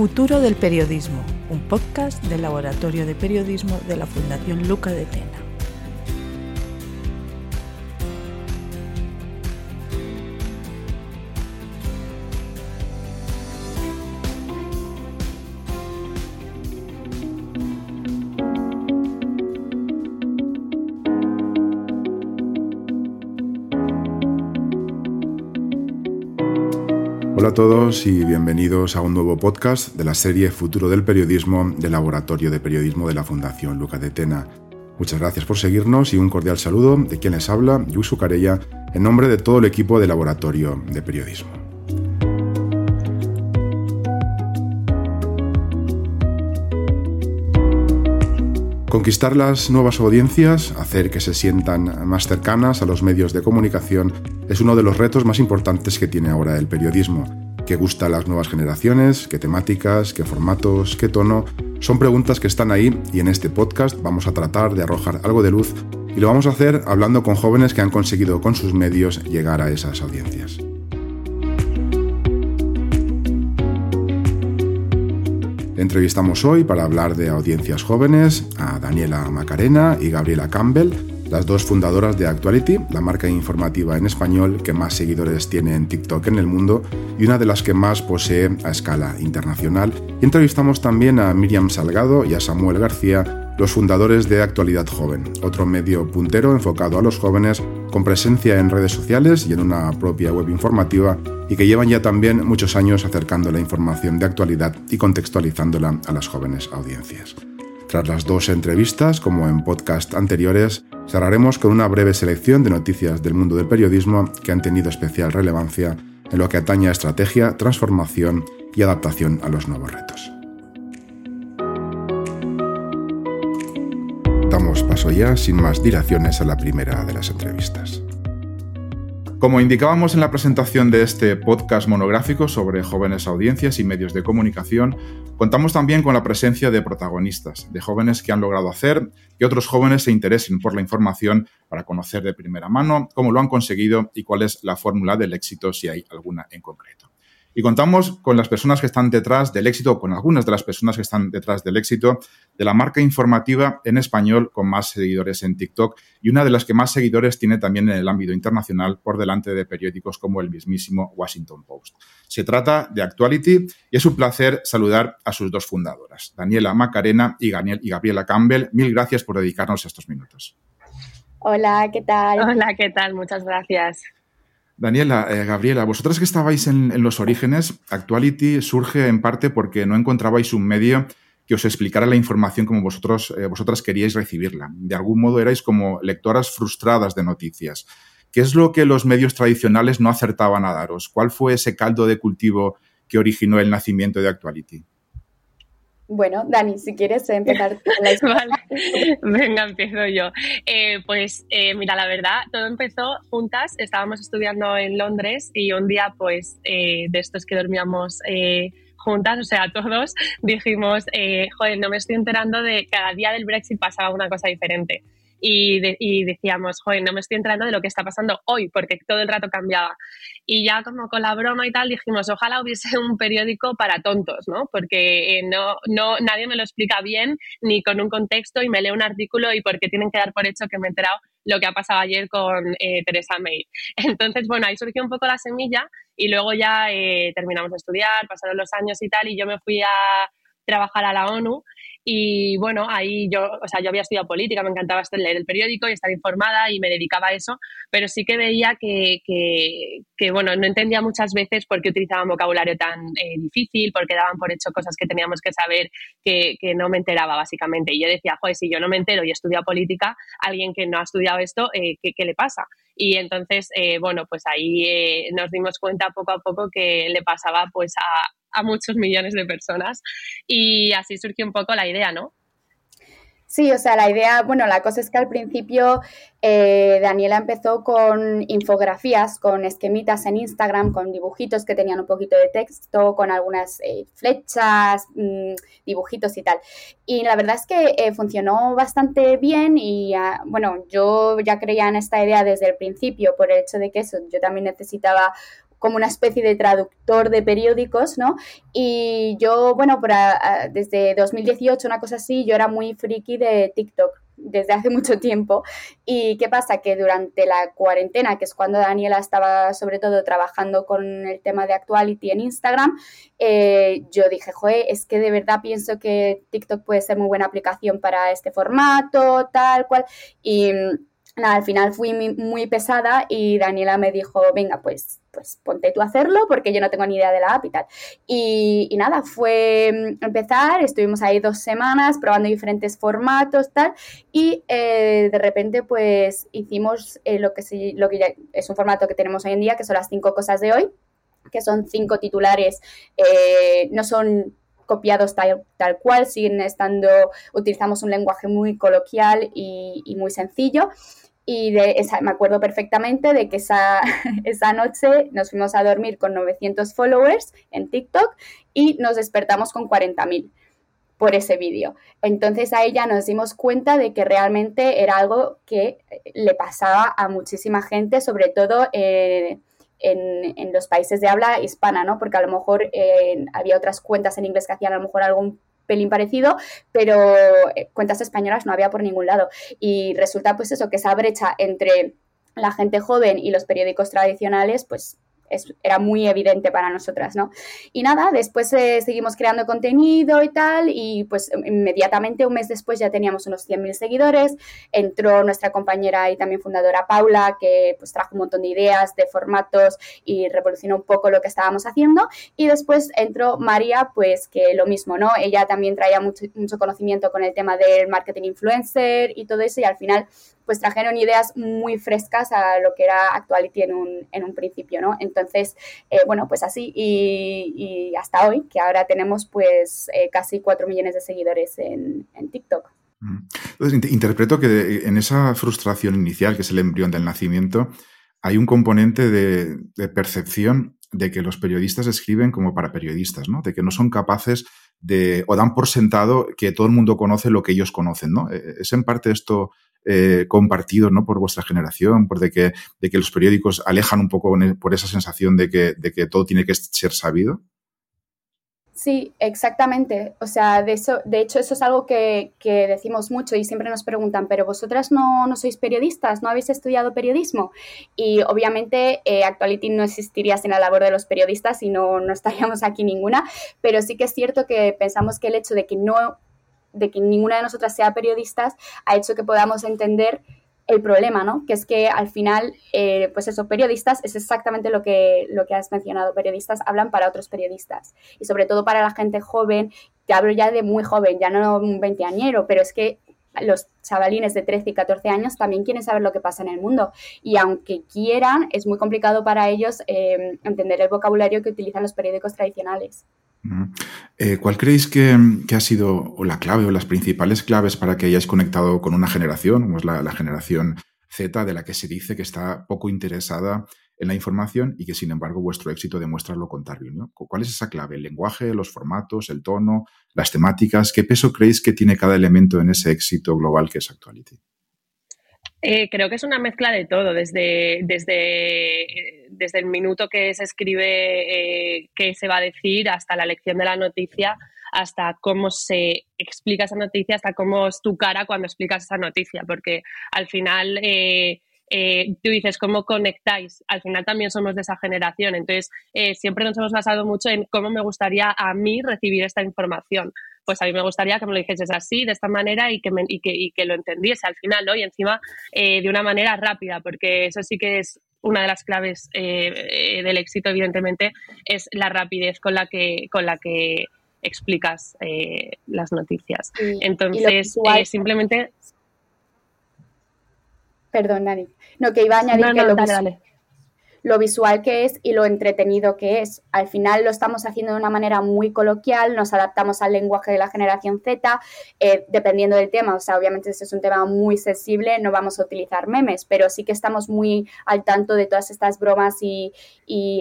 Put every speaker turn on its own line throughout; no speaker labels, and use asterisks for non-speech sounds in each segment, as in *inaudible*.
Futuro del Periodismo, un podcast del Laboratorio de Periodismo de la Fundación Luca de Tena.
A todos y bienvenidos a un nuevo podcast de la serie Futuro del Periodismo del Laboratorio de Periodismo de la Fundación Luca de Tena. Muchas gracias por seguirnos y un cordial saludo de quien les habla, Yusu Carella, en nombre de todo el equipo del Laboratorio de Periodismo. Conquistar las nuevas audiencias, hacer que se sientan más cercanas a los medios de comunicación es uno de los retos más importantes que tiene ahora el periodismo. ¿Qué gusta a las nuevas generaciones? ¿Qué temáticas? ¿Qué formatos? ¿Qué tono? Son preguntas que están ahí y en este podcast vamos a tratar de arrojar algo de luz y lo vamos a hacer hablando con jóvenes que han conseguido con sus medios llegar a esas audiencias. Entrevistamos hoy para hablar de audiencias jóvenes a Daniela Macarena y Gabriela Campbell, las dos fundadoras de Actuality, la marca informativa en español que más seguidores tiene en TikTok en el mundo y una de las que más posee a escala internacional. Entrevistamos también a Miriam Salgado y a Samuel García, los fundadores de Actualidad Joven, otro medio puntero enfocado a los jóvenes con presencia en redes sociales y en una propia web informativa y que llevan ya también muchos años acercando la información de actualidad y contextualizándola a las jóvenes audiencias. Tras las dos entrevistas, como en podcast anteriores, cerraremos con una breve selección de noticias del mundo del periodismo que han tenido especial relevancia en lo que atañe a estrategia, transformación y adaptación a los nuevos retos. Ya, sin más dilaciones, a la primera de las entrevistas. Como indicábamos en la presentación de este podcast monográfico sobre jóvenes audiencias y medios de comunicación, contamos también con la presencia de protagonistas, de jóvenes que han logrado hacer que otros jóvenes se interesen por la información para conocer de primera mano cómo lo han conseguido y cuál es la fórmula del éxito si hay alguna en concreto. Y contamos con las personas que están detrás del éxito, con algunas de las personas que están detrás del éxito de la marca informativa en español con más seguidores en TikTok y una de las que más seguidores tiene también en el ámbito internacional por delante de periódicos como el mismísimo Washington Post. Se trata de Actuality y es un placer saludar a sus dos fundadoras, Daniela Macarena y, y Gabriela Campbell. Mil gracias por dedicarnos estos minutos.
Hola, ¿qué tal?
Hola, ¿qué tal? Muchas gracias.
Daniela, eh, Gabriela, vosotras que estabais en, los orígenes, Actuality surge en parte porque no encontrabais un medio que os explicara la información como vosotros, eh, vosotras queríais recibirla. De algún modo erais como lectoras frustradas de noticias. ¿Qué es lo que los medios tradicionales no acertaban a daros? ¿Cuál fue ese caldo de cultivo que originó el nacimiento de Actuality?
Bueno, Dani, si quieres empezar *laughs* la
vale. Venga, empiezo yo. Eh, pues eh, mira, la verdad, todo empezó juntas. Estábamos estudiando en Londres y un día, pues, eh, de estos que dormíamos juntas, o sea, todos, dijimos, joder, no me estoy enterando de que cada día del Brexit pasaba una cosa diferente y, decíamos, joder, no me estoy enterando de lo que está pasando hoy, porque todo el rato cambiaba. Y ya como con la broma y tal dijimos, ojalá hubiese un periódico para tontos, ¿no? Porque eh, no, no, nadie me lo explica bien ni con un contexto y me lee un artículo y porque tienen que dar por hecho que me he enterado lo que ha pasado ayer con eh, Teresa May. *laughs* Entonces, bueno, ahí surgió un poco la semilla y luego ya eh, terminamos de estudiar, pasaron los años y tal, y yo me fui a trabajar a la ONU y bueno, ahí yo, o sea, yo había estudiado política, me encantaba leer el periódico y estar informada y me dedicaba a eso, pero sí que veía que, que, bueno, no entendía muchas veces por qué utilizaban vocabulario tan eh, difícil, porque daban por hecho cosas que teníamos que saber que, que, no me enteraba básicamente. Y yo decía, joder, si yo no me entero y he estudiado política, alguien que no ha estudiado esto, eh, ¿qué, ¿qué, le pasa? Y entonces, eh, bueno, pues ahí nos dimos cuenta poco a poco que le pasaba pues a, a muchos millones de personas. Y así surgió un poco la idea, ¿no?
Sí, o sea, la idea, bueno, la cosa es que al principio eh, Daniela empezó con infografías, con esquemitas en Instagram, con dibujitos que tenían un poquito de texto, con algunas eh, flechas, mm, dibujitos y tal. Y la verdad es que eh, funcionó bastante bien y, ah, bueno, yo ya creía en esta idea desde el principio por el hecho de que eso, yo también necesitaba como una especie de traductor de periódicos, ¿no? Y yo, bueno, desde 2018, una cosa así, yo era muy friki de TikTok desde hace *laughs* mucho tiempo. ¿Y qué pasa? Que durante la cuarentena, que es cuando Daniela estaba sobre todo trabajando con el tema de Actuality en Instagram, eh, yo dije, joder, es que de verdad pienso que TikTok puede ser muy buena aplicación para este formato, tal cual. Y nada, al final fui muy, pesada y Daniela me dijo, venga, pues, pues ponte tú a hacerlo porque yo no tengo ni idea de la app y tal. Y, nada, fue mm, empezar, estuvimos ahí dos semanas probando diferentes formatos, tal, y eh, de repente pues hicimos eh, lo, que lo que es un formato que tenemos hoy en día, que son las cinco cosas de hoy, que son cinco titulares, eh, no son copiados tal, tal, cual, siguen estando, utilizamos un lenguaje muy coloquial y muy sencillo y de esa, me acuerdo perfectamente de que esa, *laughs* esa noche nos fuimos a dormir con 900 followers en TikTok y nos despertamos con 40.000 por ese vídeo. Entonces a ella nos dimos cuenta de que realmente era algo que le pasaba a muchísima gente, sobre todo en, en, los países de habla hispana, ¿no? Porque a lo mejor eh, había otras cuentas en inglés que hacían a lo mejor algún pelín parecido, pero eh, cuentas españolas no había por ningún lado. Y resulta pues eso, que esa brecha entre la gente joven y los periódicos tradicionales, pues era muy evidente para nosotras, ¿no? Y nada, después eh, seguimos creando contenido y tal, y pues inmediatamente, un mes después, ya teníamos unos 100.000 seguidores. Entró nuestra compañera y también fundadora Paula, que pues trajo un montón de ideas, de formatos y revolucionó un poco lo que estábamos haciendo. Y después entró María, pues que lo mismo, ¿no? Ella también traía mucho, mucho conocimiento con el tema del marketing influencer y todo eso, y al final pues trajeron ideas muy frescas a lo que era Actuality en un, en un principio, ¿no? Entonces, eh, bueno, pues así y, hasta hoy, que ahora tenemos pues eh, casi 4 millones de seguidores en, TikTok.
Mm. Entonces, interpreto que en esa frustración inicial, que es el embrión del nacimiento, hay un componente de, percepción de que los periodistas escriben como para periodistas, ¿no? De que no son capaces de, o dan por sentado que todo el mundo conoce lo que ellos conocen, ¿no? E, ¿Es en parte esto eh, compartido ¿no? por vuestra generación, por de que, de que los periódicos alejan un poco por esa sensación de que, de que todo tiene que ser sabido?
Sí, exactamente. O sea, de, eso, de hecho, eso es algo que, decimos mucho y siempre nos preguntan, pero vosotras no, no sois periodistas, no habéis estudiado periodismo. Y obviamente eh, Actuality no existiría sin la labor de los periodistas y no, no estaríamos aquí ninguna, pero sí que es cierto que pensamos que el hecho de que no de que ninguna de nosotras sea periodistas ha hecho que podamos entender el problema, ¿no? Que es que al final, eh, pues eso, periodistas es exactamente lo que, lo que has mencionado. Periodistas hablan para otros periodistas y sobre todo para la gente joven. Te hablo ya de muy joven, ya no un veinteañero, pero es que los chavalines de 13 y 14 años también quieren saber lo que pasa en el mundo y aunque quieran, es muy complicado para ellos eh, entender el vocabulario que utilizan los periódicos tradicionales.
Eh, ¿Cuál creéis que, ha sido la clave o las principales claves para que hayáis conectado con una generación, como la, generación Z, de la que se dice que está poco interesada en la información y que sin embargo vuestro éxito demuestra lo contrario? ¿Cuál es esa clave? ¿El lenguaje, los formatos, el tono, las temáticas? ¿Qué peso creéis que tiene cada elemento en ese éxito global que es Actuality?
Eh, creo que es una mezcla de todo, desde, desde, desde el minuto que se escribe eh, qué se va a decir hasta la lección de la noticia, hasta cómo se explica esa noticia, hasta cómo es tu cara cuando explicas esa noticia, porque al final eh, tú dices cómo conectáis, al final también somos de esa generación, entonces siempre nos hemos basado mucho en cómo me gustaría a mí recibir esta información pues a mí me gustaría que me lo dijeses así, de esta manera y que, que, lo entendiese al final, ¿no? Y encima eh, de una manera rápida, porque eso sí que es una de las claves eh, eh, del éxito, evidentemente, es la rapidez con la que, con la que explicas las noticias. Entonces, simplemente...
Perdón, Nani. No, que iba a añadir que lo, lo visual que es y lo entretenido que es. Al final lo estamos haciendo de una manera muy coloquial, nos adaptamos al lenguaje de la generación Z, eh, dependiendo del tema. O sea, obviamente este es un tema muy sensible, no vamos a utilizar memes, pero sí que estamos muy al tanto de todas estas bromas y,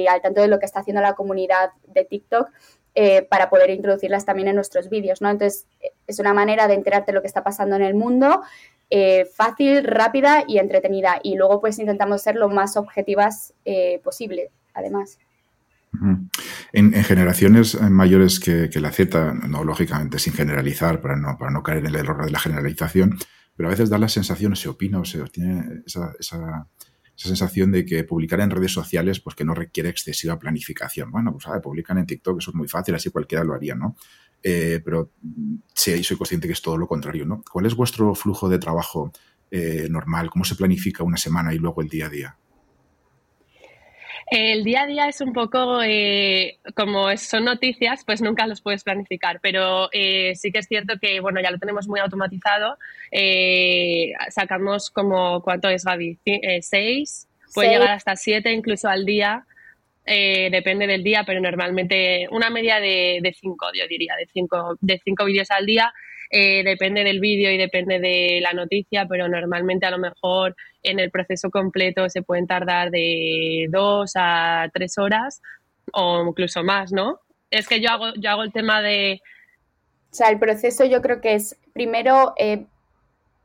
al tanto de lo que está haciendo la comunidad de TikTok. Eh, para poder introducirlas también en nuestros vídeos, ¿no? Entonces, es una manera de enterarte de lo que está pasando en el mundo, eh, fácil, rápida y entretenida. Y luego pues intentamos ser lo más objetivas eh, posible, además.
En, generaciones mayores que, la Z, no lógicamente sin generalizar, para no, para no caer en el error de la generalización, pero a veces da la sensación, se opina o se tiene esa, esa, sensación de que publicar en redes sociales pues que no requiere excesiva planificación. Bueno, pues ¿sabe? publican en TikTok, eso es muy fácil, así cualquiera lo haría, ¿no? Eh, pero sí, soy consciente que es todo lo contrario, ¿no? ¿Cuál es vuestro flujo de trabajo eh, normal? ¿Cómo se planifica una semana y luego el día a día?
El día a día es un poco, eh, como son noticias, pues nunca los puedes planificar, pero eh, sí que es cierto que, bueno, ya lo tenemos muy automatizado. Eh, sacamos como, ¿cuánto es, Gaby? ¿Seis? Puede llegar hasta siete incluso al día. Depende del día, pero normalmente una media de, de cinco, yo diría, de cinco, de cinco vídeos al día eh, depende del vídeo y depende de la noticia, pero normalmente a lo mejor en el proceso completo se pueden tardar de dos a tres horas o incluso más, ¿no? Es que yo hago, yo hago el tema de...
O sea, el proceso yo creo que es primero eh,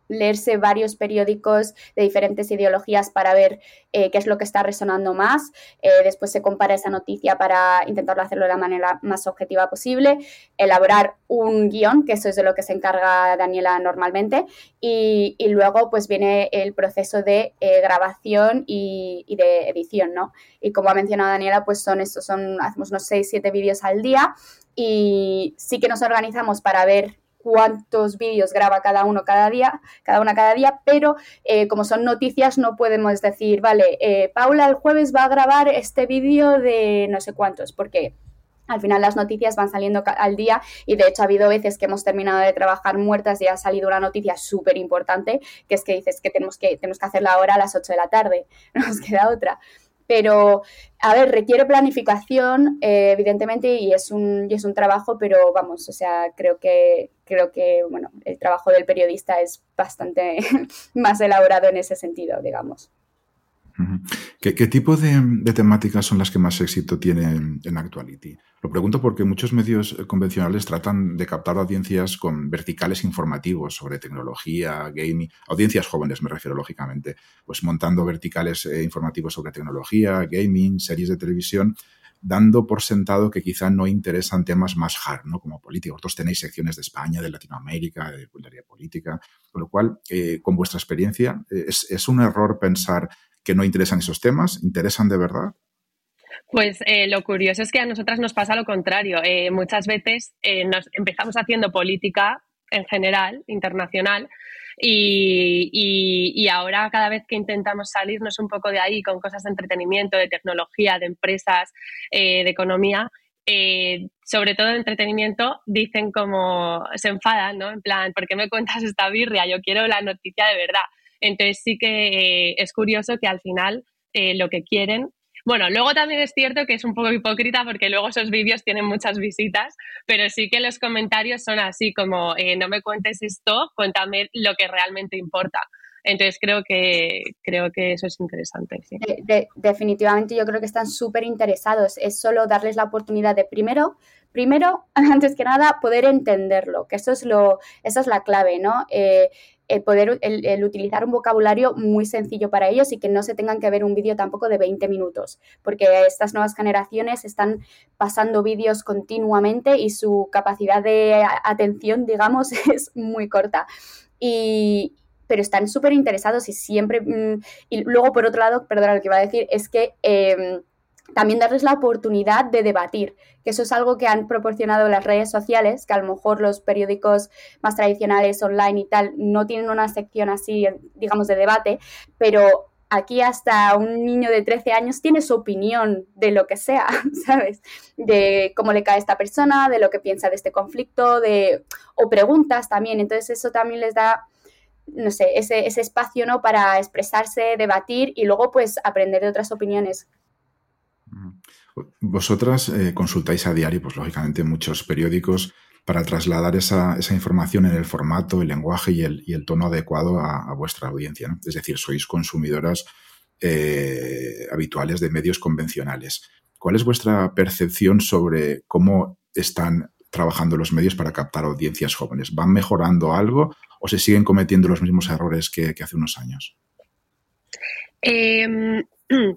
leerse varios periódicos de diferentes ideologías para ver eh, qué es lo que está resonando más. Eh, después se compara esa noticia para intentar hacerlo de la manera más objetiva posible. Elaborar un guion, que eso es de lo que se encarga Daniela normalmente. Y, luego pues viene el proceso de eh, grabación y, y, de edición, ¿no? Y como ha mencionado Daniela, pues son estos, son, hacemos unos 6, 7 vídeos al día y sí que nos organizamos para ver cuántos vídeos graba cada uno cada día, cada una cada día, pero eh, como son noticias no podemos decir, vale, eh, Paula el jueves va a grabar este vídeo de no sé cuántos, porque al final las noticias van saliendo al día y de hecho ha habido veces que hemos terminado de trabajar muertas y ha salido una noticia súper importante, que es que dices que tenemos, que tenemos que hacerla ahora a las 8 de la tarde, *laughs* no nos queda otra pero a ver, requiere planificación, eh, evidentemente, y es un y es un trabajo, pero vamos, o sea, creo que creo que bueno, el trabajo del periodista es bastante *laughs* más elaborado en ese sentido, digamos.
¿Qué, tipo de, temáticas son las que más éxito tienen en Actuality? Lo pregunto porque muchos medios convencionales tratan de captar audiencias con verticales informativos sobre tecnología, gaming, audiencias jóvenes me refiero lógicamente, pues montando verticales eh, informativos sobre tecnología, gaming, series de televisión, dando por sentado que quizá no interesan temas más hard, ¿no? Como política. Vosotros tenéis secciones de España, de Latinoamérica, de política, con lo cual, eh, con vuestra experiencia, eh, es un error pensar que no interesan esos temas? ¿Interesan de verdad?
Pues eh, lo curioso es que a nosotras nos pasa lo contrario. Muchas veces nos empezamos haciendo política en general, internacional, y, y, ahora cada vez que intentamos salirnos un poco de ahí con cosas de entretenimiento, de tecnología, de empresas, de economía, sobre todo de entretenimiento, dicen como se enfadan, ¿no? En plan, ¿por qué me cuentas esta birria? Yo quiero la noticia de verdad. Entonces sí que eh, es curioso que al final eh, lo que quieren bueno, luego también es cierto que es un poco hipócrita porque luego esos vídeos tienen muchas visitas, pero sí que los comentarios son así como, eh, no me cuentes esto, cuéntame lo que realmente importa. Entonces creo que, creo que eso es interesante.
definitivamente yo creo que están súper interesados. Es solo darles la oportunidad de primero, primero, *laughs* antes que nada, poder entenderlo, que eso es lo, esa es la clave, ¿no? El poder el, utilizar un vocabulario muy sencillo para ellos y que no se tengan que ver un vídeo tampoco de 20 minutos, porque estas nuevas generaciones están pasando vídeos continuamente y su capacidad de atención, digamos, *laughs* es muy corta. Y, pero están súper interesados y siempre... Mm, y luego, por otro lado, perdona, lo que iba a decir es que... Em, también darles la oportunidad de debatir, que eso es algo que han proporcionado las redes sociales, que a lo mejor los periódicos más tradicionales online y tal no tienen una sección así, digamos, de debate, pero aquí hasta un niño de 13 años tiene su opinión de lo que sea, *laughs* ¿sabes? De cómo le cae a esta persona, de lo que piensa de este conflicto, de o preguntas también. Entonces eso también les da no sé, ese, ese espacio, ¿no? Para expresarse, debatir y luego pues aprender de otras opiniones.
Vosotras eh, consultáis a diario, pues lógicamente, muchos periódicos para trasladar esa, información en el formato, el lenguaje y el, tono adecuado a, vuestra audiencia. Es decir, sois consumidoras eh, habituales de medios convencionales. ¿Cuál es vuestra percepción sobre cómo están trabajando los medios para captar audiencias jóvenes? ¿Van mejorando algo o se siguen cometiendo los mismos errores que, hace unos años?
Em, *clears throat*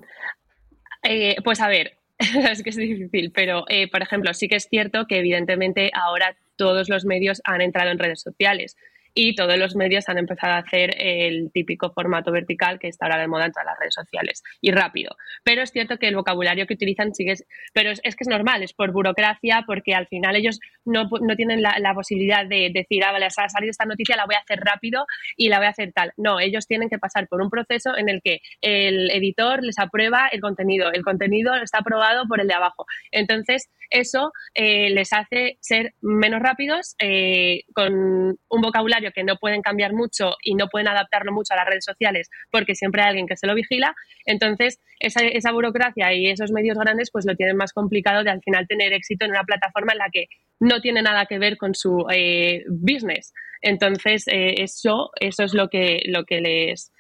Eh, pues a ver, *laughs* es que es difícil, pero eh, por ejemplo, sí que es cierto que evidentemente ahora todos los medios han entrado en redes sociales y todos los medios han empezado a hacer el típico formato vertical que está ahora de moda en todas las redes sociales y rápido. Pero es cierto que el vocabulario que utilizan sigue, pero es, que es normal, es por burocracia, porque al final ellos no, tienen la, posibilidad de decir, ah, vale, ha salido esta noticia, la voy a hacer rápido y la voy a hacer tal. No, ellos tienen que pasar por un proceso en el que el editor les aprueba el contenido, el contenido está aprobado por el de abajo. Entonces, eso eh, les hace ser menos rápidos, eh, con un vocabulario que no pueden cambiar mucho y no pueden adaptarlo mucho a las redes sociales porque siempre hay alguien que se lo vigila. Entonces, esa, burocracia y esos medios grandes pues lo tienen más complicado de al final tener éxito en una plataforma en la que no tiene nada que ver con su eh, business. Entonces, eso, eso es lo que, lo que les,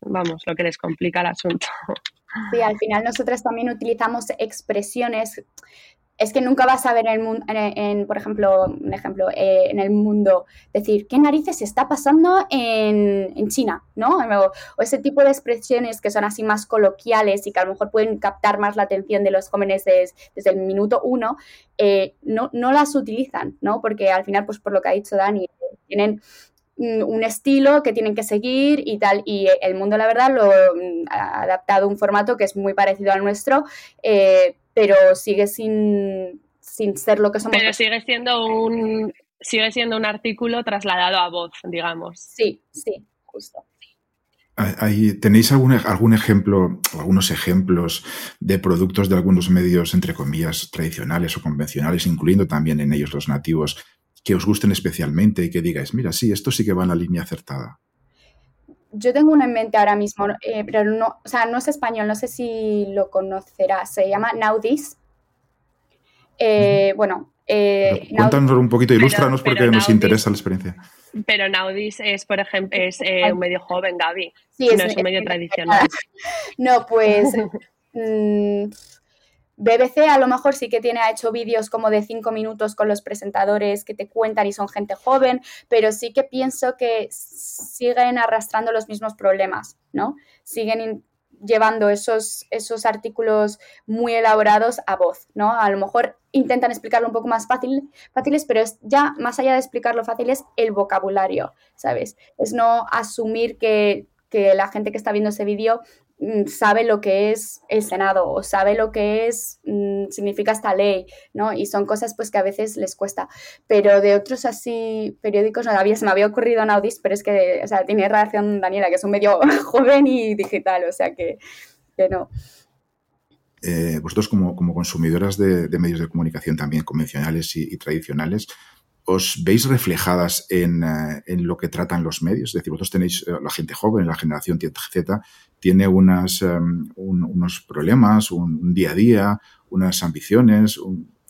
vamos, lo que les complica el asunto.
Sí, al final nosotras también utilizamos expresiones es que nunca vas a ver en el mundo, en, por ejemplo, un ejemplo, eh, en el mundo, decir, ¿qué narices está pasando en, China? ¿no? O, ese tipo de expresiones que son así más coloquiales y que a lo mejor pueden captar más la atención de los jóvenes desde el minuto uno, eh, no, no las utilizan, ¿no? Porque al final, pues por lo que ha dicho Dani, tienen un estilo que tienen que seguir y tal. Y el mundo, la verdad, lo mm, ha adaptado un formato que es muy parecido al nuestro, eh, pero sigue sin, sin ser lo que somos.
Pero sigue siendo un sigue siendo un artículo trasladado a voz, digamos.
Sí, sí, justo.
¿Tenéis algún, algún ejemplo, algunos ejemplos de productos de algunos medios, entre comillas, tradicionales o convencionales, incluyendo también en ellos los nativos, que os gusten especialmente y que digáis, mira, sí, esto sí que va en la línea acertada?
Yo tengo una en mente ahora mismo, eh, pero no, o sea, no es español, no sé si lo conocerás, se llama Now This. Eh, bueno,
eh, cuéntanos un poquito, ilústranos porque nos interesa la experiencia.
Pero Naudis es, por ejemplo, es un medio joven, Gaby. Sí, no es, un medio tradicional. *laughs*
No, pues *laughs* mm, BBC a lo mejor sí que tiene, ha hecho vídeos como de cinco minutos con los presentadores que te cuentan y son gente joven, pero sí que pienso que siguen arrastrando los mismos problemas, ¿no? Siguen llevando esos, esos artículos muy elaborados a voz, ¿no? A lo mejor intentan explicarlo un poco más fácil, fáciles, pero es ya más allá de explicarlo fácil es el vocabulario, ¿sabes? Es no asumir que, que la gente que está viendo ese vídeo sabe lo que es el Senado o sabe lo que es, mm, significa esta ley, ¿no? Y son cosas pues que a veces les cuesta. Pero de otros así periódicos no había, se me había ocurrido Naudis, pero es que, o sea, tiene relación Daniela, que es un medio *laughs* joven y digital, o sea que, no.
Eh, vosotros como, consumidoras de, medios de comunicación también convencionales y tradicionales, os veis reflejadas en, eh, en, lo que tratan los medios. Es decir, vosotros tenéis, eh, la gente joven, la generación Z, tiene unas, em, unos problemas, un, día a día, unas ambiciones,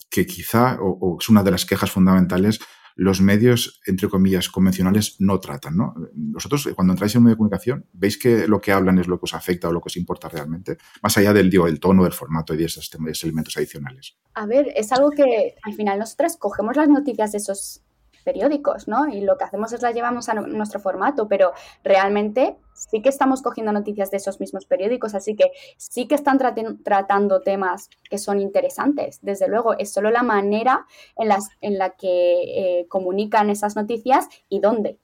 que quizá, o, es una de las quejas fundamentales, los medios, entre comillas, convencionales no tratan. ¿no? Vosotros, cuando entráis en un medio de comunicación, ¿veis que lo que hablan es lo que os afecta o lo que os importa realmente? Más allá del digo, el tono, del formato y de esos, elementos adicionales.
A ver, es algo que al final nosotras cogemos las noticias de esos periódicos, ¿no? Y lo que hacemos es las llevamos a nuestro formato, pero realmente sí que estamos cogiendo noticias de esos mismos periódicos, así que sí que están tratando temas que son interesantes. Desde luego, es solo la manera en, las, en la que eh, comunican esas noticias y dónde.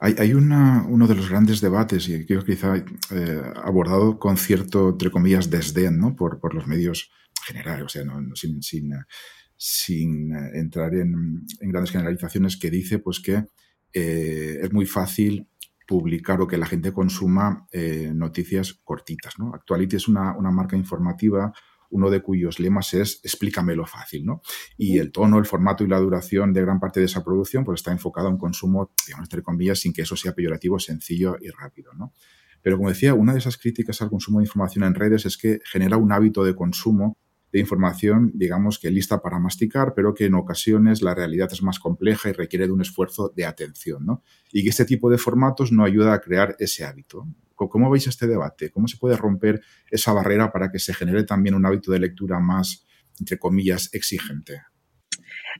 Hay, uno de los grandes debates, y que quizá eh, abordado con cierto, entre comillas, desdén ¿no? por, por los medios generales, o sea, sin, sin sin eh, entrar en, grandes generalizaciones, que dice pues que eh, es muy fácil publicar o que la gente consuma eh, noticias cortitas. ¿no? Actuality es una, marca informativa, uno de cuyos lemas es explícamelo fácil. ¿no? Y el tono, el formato y la duración de gran parte de esa producción pues, está enfocado en consumo, digamos, entre comillas, sin que eso sea peyorativo, sencillo y rápido. ¿no? Pero como decía, una de esas críticas al consumo de información en redes es que genera un hábito de consumo de información, digamos que lista para masticar, pero que en ocasiones la realidad es más compleja y requiere de un esfuerzo de atención, ¿no? Y que este tipo de formatos no ayuda a crear ese hábito. ¿Cómo veis este debate? ¿Cómo se puede romper esa barrera para que se genere también un hábito de lectura más, entre comillas, exigente?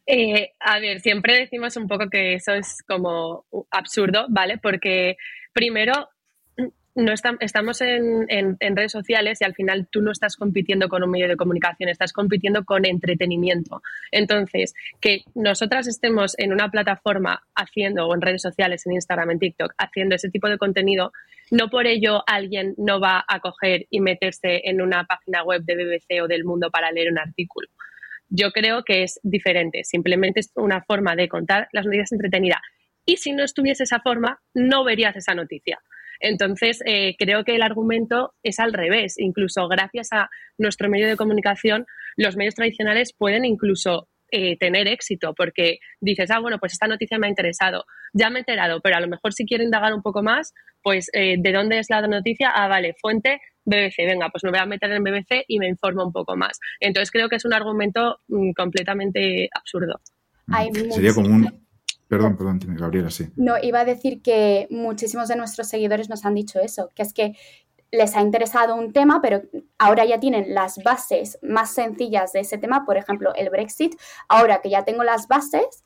Eh, a ver, siempre decimos un poco que eso es como absurdo, ¿vale? Porque primero no estamos en, redes sociales y al final tú no estás compitiendo con un medio de comunicación, estás compitiendo con entretenimiento. Entonces, que nosotras estemos en una plataforma haciendo, o en redes sociales, en Instagram, en TikTok, haciendo ese tipo de contenido, no por ello alguien no va a coger y meterse en una página web de BBC o del Mundo para leer un artículo. Yo creo que es diferente, simplemente es una forma de contar las noticias entretenidas. Y si no estuviese esa forma, no verías esa noticia. Entonces, eh, creo que el argumento es al revés. Incluso gracias a nuestro medio de comunicación, los medios tradicionales pueden incluso eh, tener éxito, porque dices, ah, bueno, pues esta noticia me ha interesado, ya me he enterado, pero a lo mejor si quiero indagar un poco más, pues eh, ¿de dónde es la noticia? Ah, vale, fuente BBC, venga, pues me voy a meter en BBC y me informo un poco más. Entonces creo que es un argumento mm, completamente absurdo.
Sería como un, Perdón, perdón, Gabriela, sí.
No, iba a decir que muchísimos de nuestros seguidores nos han dicho eso, que es que les ha interesado un tema, pero ahora ya tienen las bases más sencillas de ese tema, por ejemplo, el Brexit. Ahora que ya tengo las bases,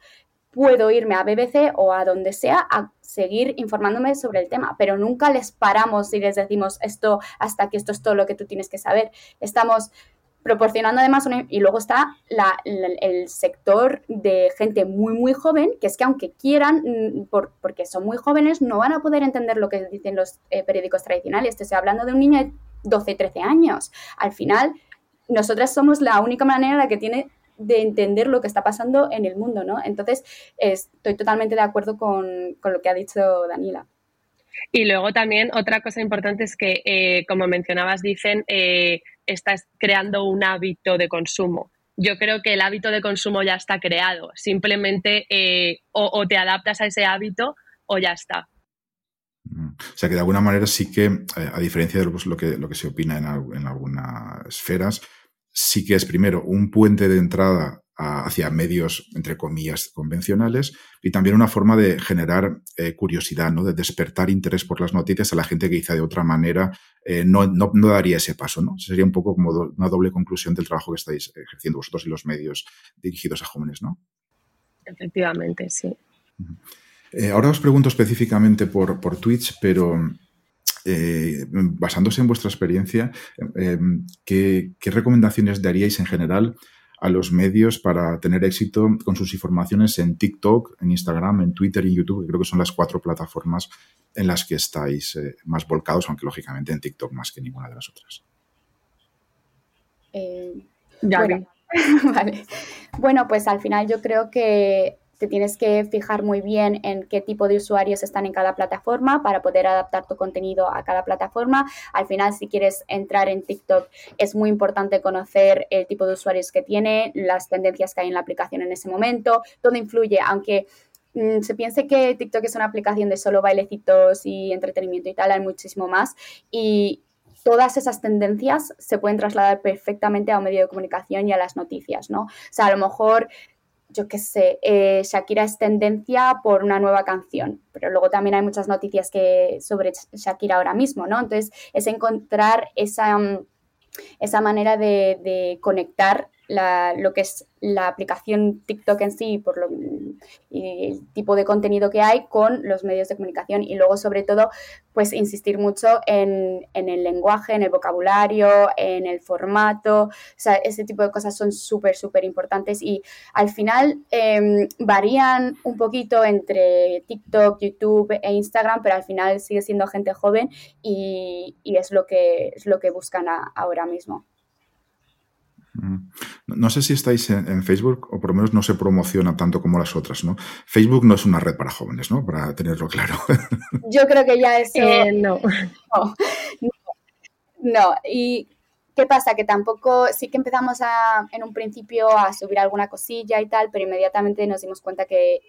puedo irme a BBC o a donde sea a seguir informándome sobre el tema, pero nunca les paramos y les decimos esto hasta que esto es todo lo que tú tienes que saber. Estamos proporcionando además y luego está el sector de gente muy muy joven que es que aunque quieran mm, porque son muy jóvenes no van a poder entender lo que dicen los eh, periódicos tradicionales estoy hablando de un niño de 12 13 años al final nosotras somos la única manera la que tiene de entender lo que está pasando en el mundo, ¿no? Entonces, estoy totalmente de acuerdo con, con lo que ha dicho Daniela.
Y luego también otra cosa importante es que, eh, como mencionabas, dicen, eh, estás creando un hábito de consumo. Yo creo que el hábito de consumo ya está creado. Simplemente eh, o, te adaptas a ese hábito o ya está.
Mm. O sea que de alguna manera sí que, a diferencia de lo que, lo que se opina en algunas esferas, sí que es primero un puente de entrada hacia medios, entre comillas, convencionales y también una forma de generar eh, curiosidad, ¿no? de despertar interés por las noticias a la gente que quizá de otra manera eh, no, no, daría ese paso. ¿no? Sería un poco como una doble conclusión del trabajo que estáis ejerciendo vosotros y los medios dirigidos a jóvenes. ¿no?
Efectivamente, sí.
Eh, ahora os pregunto específicamente por, por Twitch, pero basándose en vuestra experiencia, ¿qué, ¿qué, recomendaciones daríais en general a los medios para tener éxito con sus informaciones en TikTok, en Instagram, en Twitter y YouTube, que creo que son las cuatro plataformas en las que estáis eh, más volcados, aunque lógicamente en TikTok más que ninguna de las otras.
Eh, bueno, *laughs* vale. Bueno, pues al final yo creo que te tienes que fijar muy bien en qué tipo de usuarios están en cada plataforma para poder adaptar tu contenido a cada plataforma. Al final, si quieres entrar en TikTok, es muy importante conocer el tipo de usuarios que tiene, las tendencias que hay en la aplicación en ese momento. Todo influye, aunque mm, se piense que TikTok es una aplicación de solo bailecitos y entretenimiento y tal, hay muchísimo más. Y todas esas tendencias se pueden trasladar perfectamente a un medio de comunicación y a las noticias, ¿no? O sea, a lo mejor yo qué sé, eh, Shakira es tendencia por una nueva canción, pero luego también hay muchas noticias que sobre Shakira ahora mismo, ¿no? Entonces es encontrar esa, mm, esa manera de, de conectar lo que es la aplicación TikTok en sí por lo, y el tipo de contenido que hay con los medios de comunicación y luego sobre todo pues insistir mucho en, el lenguaje, en el vocabulario, en el formato, o sea, ese tipo de cosas son súper, súper importantes y al final em, varían un poquito entre TikTok, YouTube e Instagram, pero al final sigue siendo gente joven y, es, lo que, es lo que buscan ahora mismo.
No sé si estáis en, Facebook o por lo menos no se promociona tanto como las otras, ¿no? Facebook no es una red para jóvenes, ¿no? Para tenerlo claro. *laughs*
Yo creo que ya es... Eh, *laughs* no. no. Y ¿qué pasa? Que tampoco, sí que empezamos a, en un principio a subir alguna cosilla y tal, pero inmediatamente nos dimos cuenta que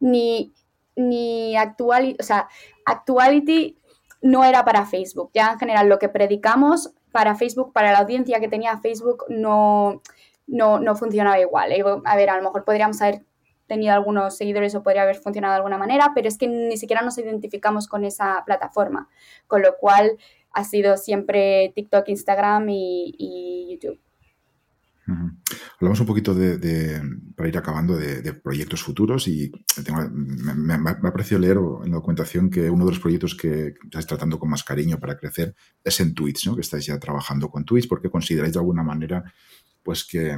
ni, ni actual, o sea, actuality no era para Facebook. Ya en general lo que predicamos para Facebook, para la audiencia que tenía Facebook, no, no, funcionaba igual. ¿eh? A ver, a lo mejor podríamos haber tenido algunos seguidores o podría haber funcionado de alguna manera, pero es que ni siquiera nos identificamos con esa plataforma, con lo cual ha sido siempre TikTok, Instagram y, YouTube.
Hablamos un poquito de, para ir acabando de, proyectos futuros y me, ha parecido leer en la documentación que uno de los proyectos que estáis tratando con más cariño para crecer es en Twitch, ¿no? que estáis ya trabajando con Twitch porque consideráis de alguna manera pues que,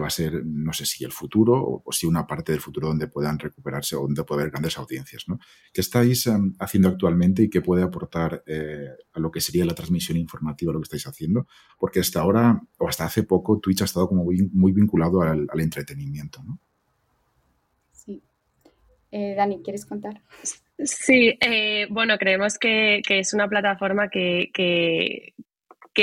va a ser, no sé si el futuro o, si una parte del futuro donde puedan recuperarse o donde puede haber grandes audiencias. ¿no? ¿Qué estáis em, haciendo actualmente y qué puede aportar eh, a lo que sería la transmisión informativa, lo que estáis haciendo? Porque hasta ahora, o hasta hace poco, Twitch ha estado como muy, vinculado al, entretenimiento. ¿no?
Sí. Eh, Dani, ¿quieres contar?
Sí, eh, bueno, creemos que, es una plataforma que, que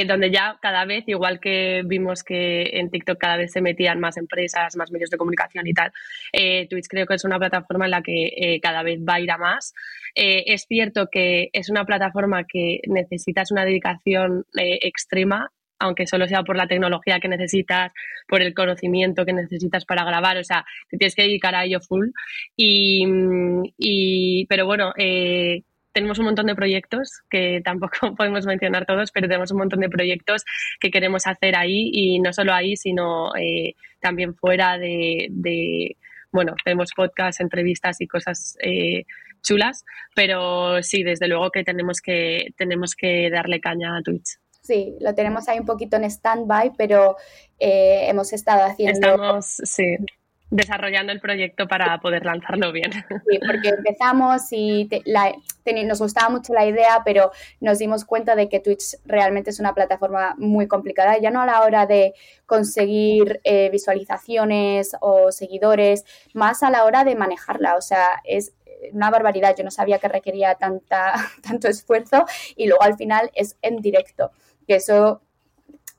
donde ya cada vez, igual que vimos que en TikTok cada vez se metían más empresas, más medios de comunicación y tal, eh, Twitch creo que es una plataforma en la que eh, cada vez va a ir a más. Eh, es cierto que es una plataforma que necesitas una dedicación extrema aunque solo sea por la tecnología que necesitas, por el conocimiento que necesitas para grabar, o sea, te tienes que dedicar a ello full. Y, y pero bueno, eh, tenemos un montón de proyectos que *laughs* tampoco podemos mencionar todos, pero tenemos un montón de proyectos que queremos hacer ahí y no solo ahí, sino eh, también fuera de, bueno, tenemos podcasts, entrevistas y cosas eh, chulas, pero sí, desde luego que tenemos que, tenemos que darle caña a Twitch.
Sí, lo tenemos ahí un poquito en stand-by, pero eh, hemos estado haciendo...
Estamos, sí desarrollando el proyecto para poder lanzarlo bien.
Sí, porque empezamos y nos gustaba mucho la idea, pero nos dimos cuenta de que Twitch realmente es una plataforma muy complicada, ya no a la hora de conseguir eh, visualizaciones o seguidores, más a la hora de manejarla. O sea, es una barbaridad. Yo no sabía que requería tanta, *laughs* tanto esfuerzo y luego al final es en directo, que eso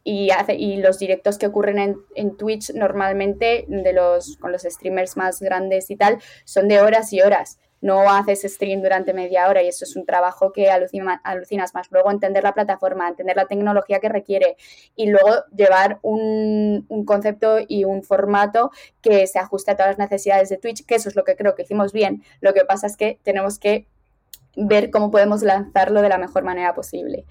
y, hace, y los directos que ocurren en, en, Twitch normalmente de los, con los streamers más grandes y tal son de horas y horas. No haces stream durante media hora y eso es un trabajo que alucinas más. Luego entender la plataforma, entender la tecnología que requiere y luego llevar un, un concepto y un formato que se ajuste a todas las necesidades de Twitch, que eso es lo que creo que hicimos bien. Lo que pasa es que tenemos que ver cómo podemos lanzarlo de la mejor manera posible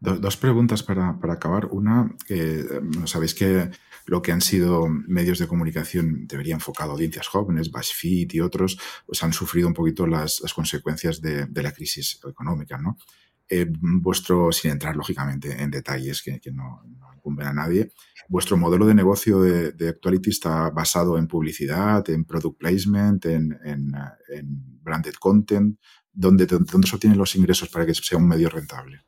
dos preguntas para, acabar. Una, que sabéis que lo que han sido medios de comunicación debería enfocado a audiencias jóvenes, BuzzFeed y otros, pues han sufrido un poquito las, consecuencias de, la crisis económica, ¿no? Eh, vuestro, sin entrar lógicamente en detalles que, no, incumben a nadie, vuestro modelo de negocio de, de, Actuality está basado en publicidad, en product placement, en, en, branded content, ¿dónde, ¿dónde se obtienen los ingresos para que sea un medio rentable?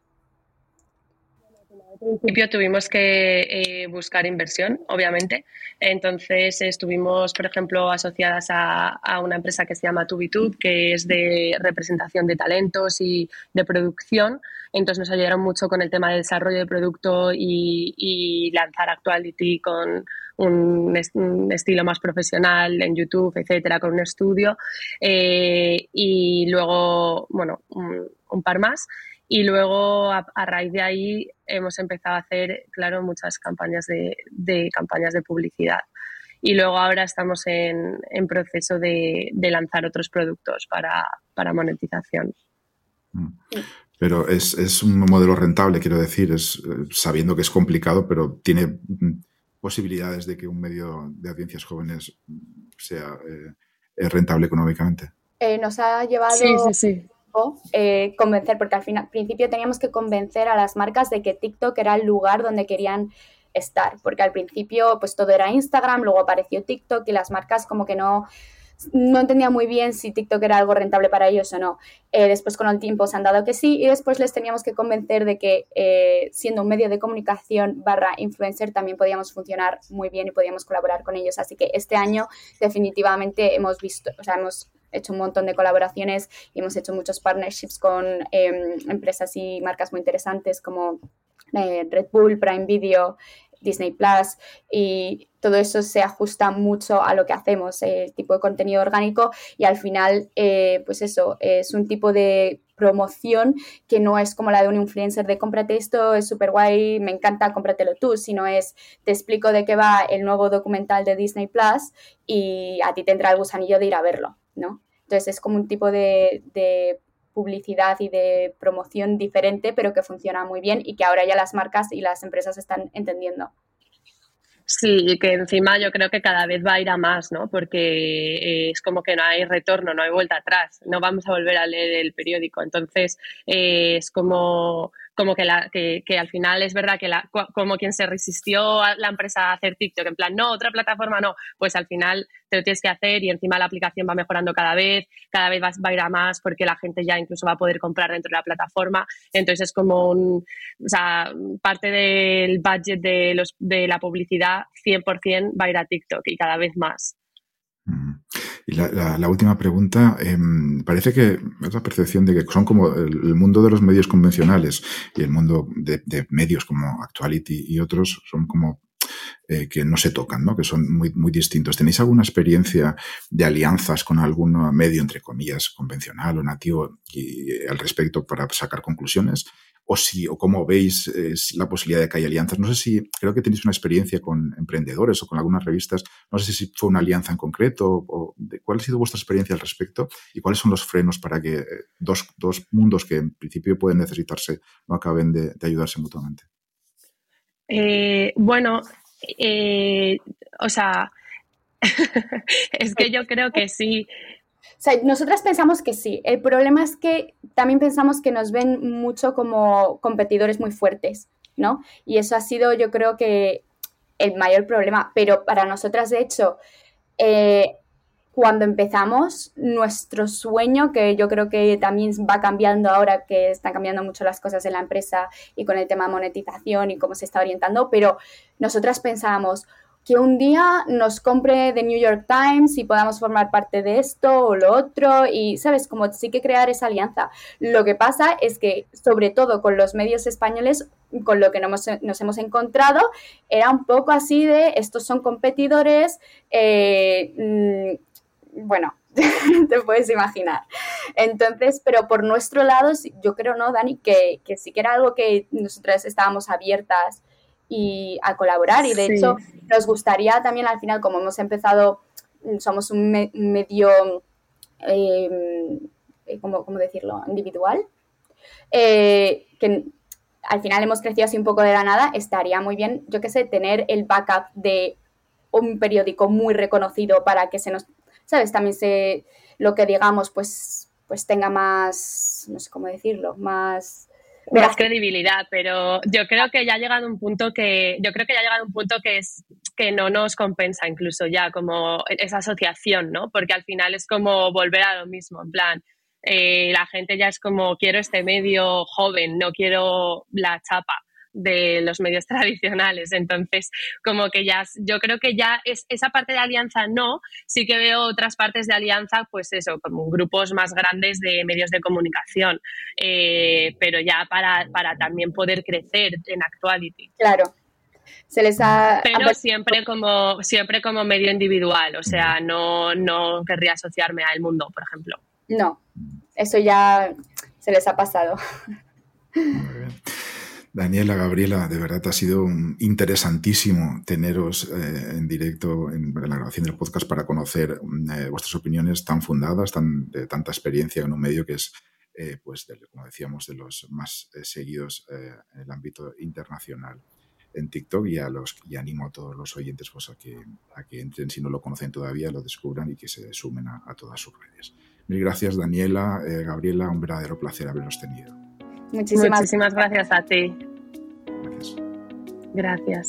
Principio tuvimos que eh, buscar inversión, obviamente. Entonces estuvimos, por ejemplo, asociadas a, una empresa que se llama Tubitube, que es de representación de talentos y de producción. Entonces nos ayudaron mucho con el tema de desarrollo de producto y, lanzar Actuality con un, estilo más profesional en YouTube, etcétera, con un estudio. Eh, y luego, bueno, un par más. Y luego, a, raíz de ahí, hemos empezado a hacer, claro, muchas campañas de, campañas de publicidad. Y luego ahora estamos en, proceso de, lanzar otros productos para, monetización.
Mm. Pero es, un modelo rentable, quiero decir, es sabiendo que es complicado, pero tiene mm, posibilidades de que un medio de audiencias jóvenes sea eh, rentable económicamente.
Eh, nos ha llevado sí, sí, sí. Eh, convencer, porque al, final, al principio teníamos que convencer a las marcas de que TikTok era el lugar donde querían estar, porque al principio pues todo era Instagram, luego apareció TikTok y las marcas como que no, no entendían muy bien si TikTok era algo rentable para ellos o no. Eh, después con el tiempo se han dado que sí y después les teníamos que convencer de que eh, siendo un medio de comunicación barra influencer también podíamos funcionar muy bien y podíamos colaborar con ellos. Así que este año definitivamente hemos visto, o sea, hemos hecho un montón de colaboraciones y hemos hecho muchos partnerships con em, empresas y marcas muy interesantes como eh, Red Bull, Prime Video, Disney Plus y todo eso se ajusta mucho a lo que hacemos, el tipo de contenido orgánico y al final, eh, pues eso, es un tipo de promoción que no es como la de un influencer de cómprate esto, es súper guay, me encanta, cómpratelo tú, sino es te explico de qué va el nuevo documental de Disney Plus y a ti te entra el gusanillo de ir a verlo. ¿no? Entonces es como un tipo de, publicidad y de promoción diferente, pero que funciona muy bien y que ahora ya las marcas y las empresas están entendiendo.
Sí, que encima yo creo que cada vez va a ir a más, ¿no? Porque eh, es como que no hay retorno, no hay vuelta atrás, no vamos a volver a leer el periódico. Entonces, eh, es como como que, la, que, que, al final es verdad que la, como quien se resistió a la empresa a hacer TikTok, en plan, no, otra plataforma no, pues al final te lo tienes que hacer y encima la aplicación va mejorando cada vez, cada vez va, va a ir a más porque la gente ya incluso va a poder comprar dentro de la plataforma. Entonces es como un, o sea, parte del budget de, los, de la publicidad 100% va a ir a TikTok y cada vez más.
Y la, última pregunta, em, parece que la percepción de que son como el, mundo de los medios convencionales y el mundo de, medios como Actuality y otros son como eh, que no se tocan, ¿no? que son muy, muy distintos. ¿Tenéis alguna experiencia de alianzas con algún medio, entre comillas, convencional o nativo y, al respecto para sacar conclusiones? o si o cómo veis eh, la posibilidad de que haya alianzas. No sé si creo que tenéis una experiencia con emprendedores o con algunas revistas. No sé si fue una alianza en concreto o, de, cuál ha sido vuestra experiencia al respecto y cuáles son los frenos para que eh, dos, dos mundos que en principio pueden necesitarse no acaben de, ayudarse mutuamente.
Eh, bueno, o sea, *laughs* es que yo creo que sí.
O sea, nosotras pensamos que sí. El problema es que también pensamos que nos ven mucho como competidores muy fuertes, ¿no? Y eso ha sido, yo creo que, el mayor problema. Pero para nosotras, de hecho, eh, cuando empezamos, nuestro sueño, que yo creo que también va cambiando ahora que están cambiando mucho las cosas en la empresa y con el tema de monetización y cómo se está orientando, pero nosotras pensábamos, que un día nos compre The New York Times y podamos formar parte de esto o lo otro y, ¿sabes? Como sí que crear esa alianza. Lo que pasa es que, sobre todo con los medios españoles, con lo que nos, hemos encontrado, era un poco así de, estos son competidores, eh, mm, bueno, *laughs* te puedes imaginar. Entonces, pero por nuestro lado, yo creo, ¿no, Dani? Que, que sí que era algo que nosotras estábamos abiertas y a colaborar. Y de hecho, nos gustaría también al final, como hemos empezado, somos un, medio, em, eh, ¿cómo, decirlo?, individual, eh, que al final hemos crecido así un poco de la nada, estaría muy bien, yo qué sé, tener el backup de un periódico muy reconocido para que se nos, ¿sabes? También se, lo que digamos, pues, pues tenga más, no sé cómo decirlo, más
más credibilidad, pero yo creo que ya ha llegado un punto que yo creo que ya ha llegado un punto que es que no nos compensa incluso ya como esa asociación, ¿no? Porque al final es como volver a lo mismo, en plan, eh, la gente ya es como quiero este medio joven, no quiero la chapa de los medios *laughs* tradicionales. Entonces, como que ya, yo creo que ya es, esa parte de alianza no, sí que veo otras partes de alianza, pues eso, como grupos más grandes de medios de comunicación, eh, pero ya para, para también poder crecer en Actuality.
Claro. Se les ha,
pero siempre como siempre como medio individual o sea no no querría asociarme al mundo por ejemplo
no eso ya se les ha pasado
Muy bien. Daniela, Gabriela, de verdad ha sido interesantísimo teneros eh, en directo en, la grabación del podcast para conocer mm, eh, vuestras opiniones tan fundadas, tan, de tanta experiencia en un medio que es, eh, pues, como decíamos, de los más seguidos en el ámbito internacional en TikTok y, a los, y animo a todos los oyentes pues, a, que, a que entren, si no lo conocen todavía, lo descubran y que se sumen a, a todas sus redes. Mil gracias, Daniela, Gabriela, un verdadero placer haberlos tenido.
Muchísimas, gracias a ti. Gracias.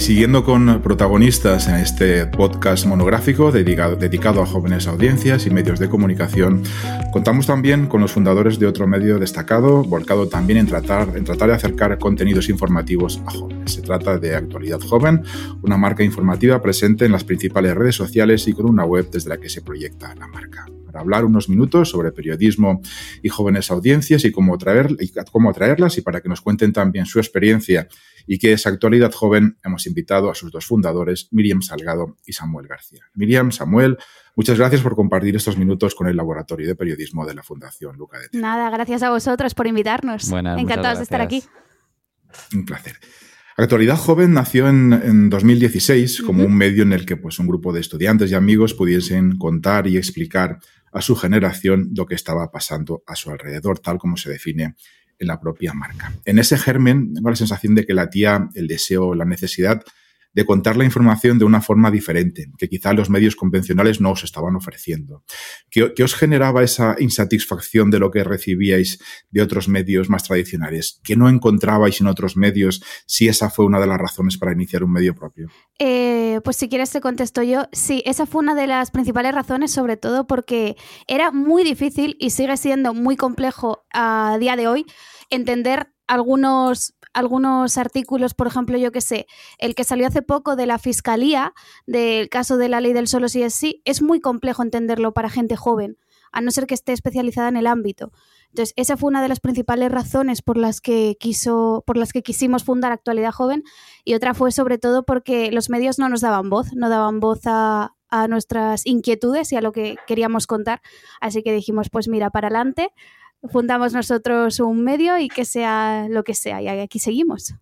Siguiendo con protagonistas en este podcast monográfico dedicado, a jóvenes audiencias y medios de comunicación, contamos también con los fundadores de otro medio destacado, volcado también en tratar, en tratar de acercar contenidos informativos a jóvenes. Se trata de Actualidad Joven, una marca informativa presente en las principales redes sociales y con una web desde la que se proyecta la marca para hablar unos minutos sobre periodismo y jóvenes audiencias y cómo, traer, y cómo atraerlas y para que nos cuenten también su experiencia y que es actualidad joven, hemos invitado a sus dos fundadores, Miriam Salgado y Samuel García. Miriam, Samuel, muchas gracias por compartir estos minutos con el Laboratorio de Periodismo de la Fundación Luca de
Nada, gracias a vosotros por invitarnos. Encantados de estar aquí.
Un placer. Actualidad Joven nació en, 2016 como un medio en el que pues, un grupo de estudiantes y amigos pudiesen contar y explicar a su generación lo que estaba pasando a su alrededor, tal como se define en la propia marca. En ese germen tengo la sensación de que la tía el deseo, la necesidad de contar la información de una forma diferente, que quizá los medios convencionales no os estaban ofreciendo. ¿Qué, os generaba esa insatisfacción de lo que recibíais de otros medios más tradicionales? ¿Qué no encontrabais en otros medios si esa fue una de las razones para iniciar un medio propio?
Eh, pues si quieres te contesto yo. Sí, esa fue una de las principales razones, sobre todo porque era muy difícil y sigue siendo muy complejo a día de hoy entender algunos algunos artículos, por ejemplo, yo que sé, el que salió hace poco de la Fiscalía, del caso de la ley del solo si es sí, es muy complejo entenderlo para gente joven, a no ser que esté especializada en el ámbito. Entonces, esa fue una de las principales razones por las que quiso, por las que quisimos fundar Actualidad Joven, y otra fue sobre todo porque los medios no nos daban voz, no daban voz a, a nuestras inquietudes y a lo que queríamos contar. Así que dijimos, pues mira, para adelante, fundamos nosotros un medio y que sea lo que sea. Y aquí seguimos.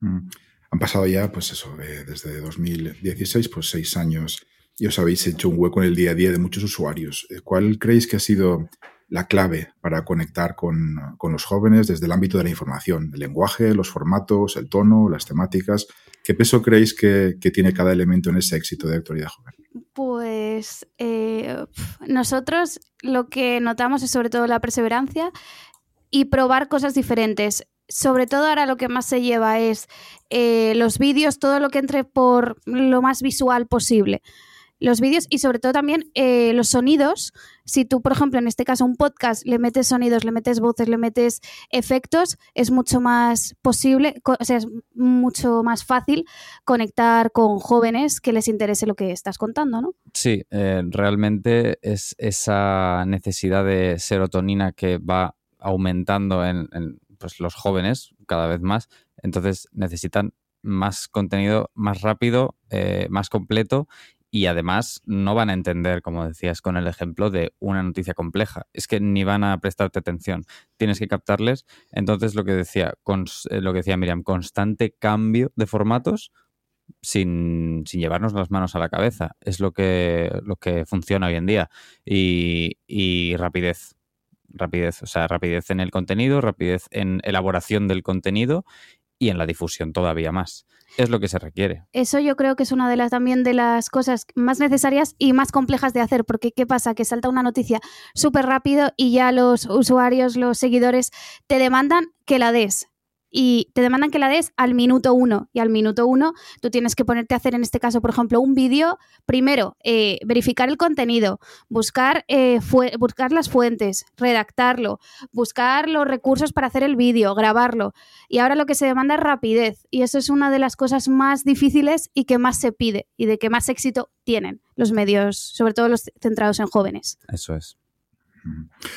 Mm. Han pasado ya, pues eso, desde 2016, pues seis años y os habéis hecho un hueco en el día a día de muchos usuarios. Eh, ¿Cuál creéis que ha sido la clave para conectar con, con, los jóvenes desde el ámbito de la información, el lenguaje, los formatos, el tono, las temáticas? ¿Qué peso creéis que, que tiene cada elemento en ese éxito de actualidad joven?
Pues eh, nosotros lo que notamos es sobre todo la perseverancia y probar cosas diferentes. Sobre todo ahora lo que más se lleva es eh, los vídeos, todo lo que entre por lo más visual posible los vídeos y sobre todo también eh, los sonidos. Si tú, por ejemplo, en este caso un podcast, le metes sonidos, le metes voces, le metes efectos, es mucho más posible, o sea, es mucho más fácil conectar con jóvenes que les interese lo que estás contando, ¿no?
Sí, eh, realmente es esa necesidad de serotonina que va aumentando en, pues, los jóvenes cada vez más, entonces necesitan más contenido más rápido, eh, más completo y además no van a entender, como decías con el ejemplo, de una noticia compleja. Es que ni van a prestarte atención. Tienes que captarles. Entonces, lo que decía, eh, lo que decía Miriam, constante cambio de formatos sin, llevarnos las manos a la cabeza. Es lo que, lo que funciona hoy en día. Y, y rapidez. Rapidez, o sea, rapidez en el contenido, rapidez en elaboración del contenido y en la difusión todavía más. Es lo que se requiere.
Eso yo creo que es una de las también de las cosas más necesarias y más complejas de hacer, porque ¿qué pasa? Que salta una noticia súper rápido y ya los usuarios, los seguidores te demandan que la des y te demandan que la des al minuto uno. Y al minuto uno tú tienes que ponerte a hacer, en este caso, por ejemplo, un vídeo. Primero, eh, verificar el contenido, buscar, eh, buscar las fuentes, redactarlo, buscar los recursos para hacer el vídeo, grabarlo. Y ahora lo que se demanda es rapidez. Y eso es una de las cosas más difíciles y que más se pide y de que más éxito tienen los medios, sobre todo los centrados en jóvenes.
Eso es.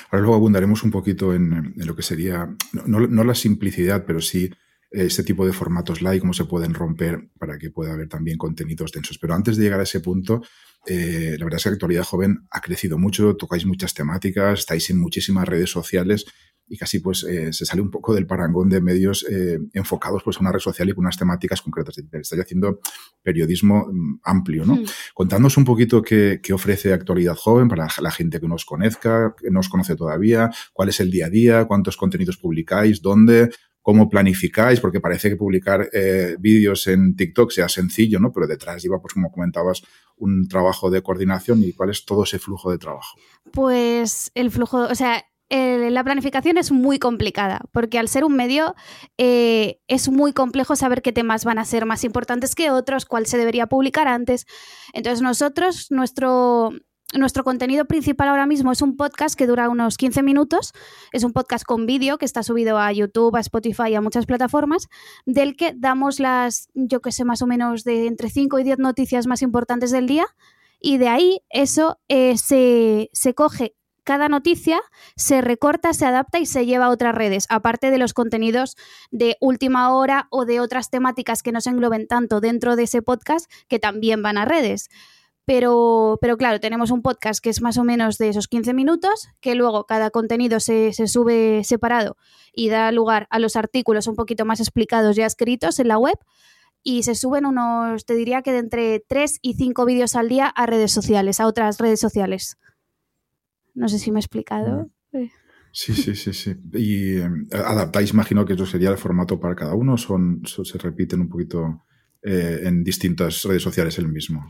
Ahora luego abundaremos un poquito en, lo que sería, no, la simplicidad, pero sí este tipo de formatos live, cómo se pueden romper para que pueda haber también contenidos densos. Pero antes de llegar a ese punto, eh, la verdad es que la actualidad joven ha crecido mucho, tocáis muchas temáticas, estáis en muchísimas redes sociales y casi pues eh, se sale un poco del parangón de medios eh, enfocados pues a una red social y con unas temáticas concretas. Estáis haciendo periodismo mm, amplio, ¿no? Contándonos un poquito qué, ofrece Actualidad Joven para la gente que nos conozca, que nos conoce todavía, cuál es el día a día, cuántos contenidos publicáis, dónde, cómo planificáis, porque parece que publicar eh, vídeos en TikTok sea sencillo, ¿no? Pero detrás lleva, pues como comentabas, un trabajo de coordinación y cuál es todo ese flujo de trabajo.
Pues el flujo, o sea, la planificación es muy complicada, porque al ser un medio eh, es muy complejo saber qué temas van a ser más importantes que otros, cuál se debería publicar antes. Entonces nosotros, nuestro, nuestro contenido principal ahora mismo es un podcast que dura unos 15 minutos. Es un podcast con vídeo que está subido a YouTube, a Spotify a muchas plataformas, del que damos las, yo que sé, más o menos de entre 5 y 10 noticias más importantes del día. Y de ahí eso eh, se, se coge cada noticia se recorta, se adapta y se lleva a otras redes, aparte de los contenidos de última hora o de otras temáticas que no se engloben tanto dentro de ese podcast que también van a redes. Pero, pero claro, tenemos un podcast que es más o menos de esos 15 minutos, que luego cada contenido se, se sube separado y da lugar a los artículos un poquito más explicados ya escritos en la web y se suben unos, te diría que de entre 3 y 5 vídeos al día a redes sociales, a otras redes sociales. No sé si me he explicado.
Sí, sí, sí, sí. ¿Y eh, adaptáis, imagino que eso sería el formato para cada uno o son, se repiten un poquito eh, en distintas redes sociales el mismo?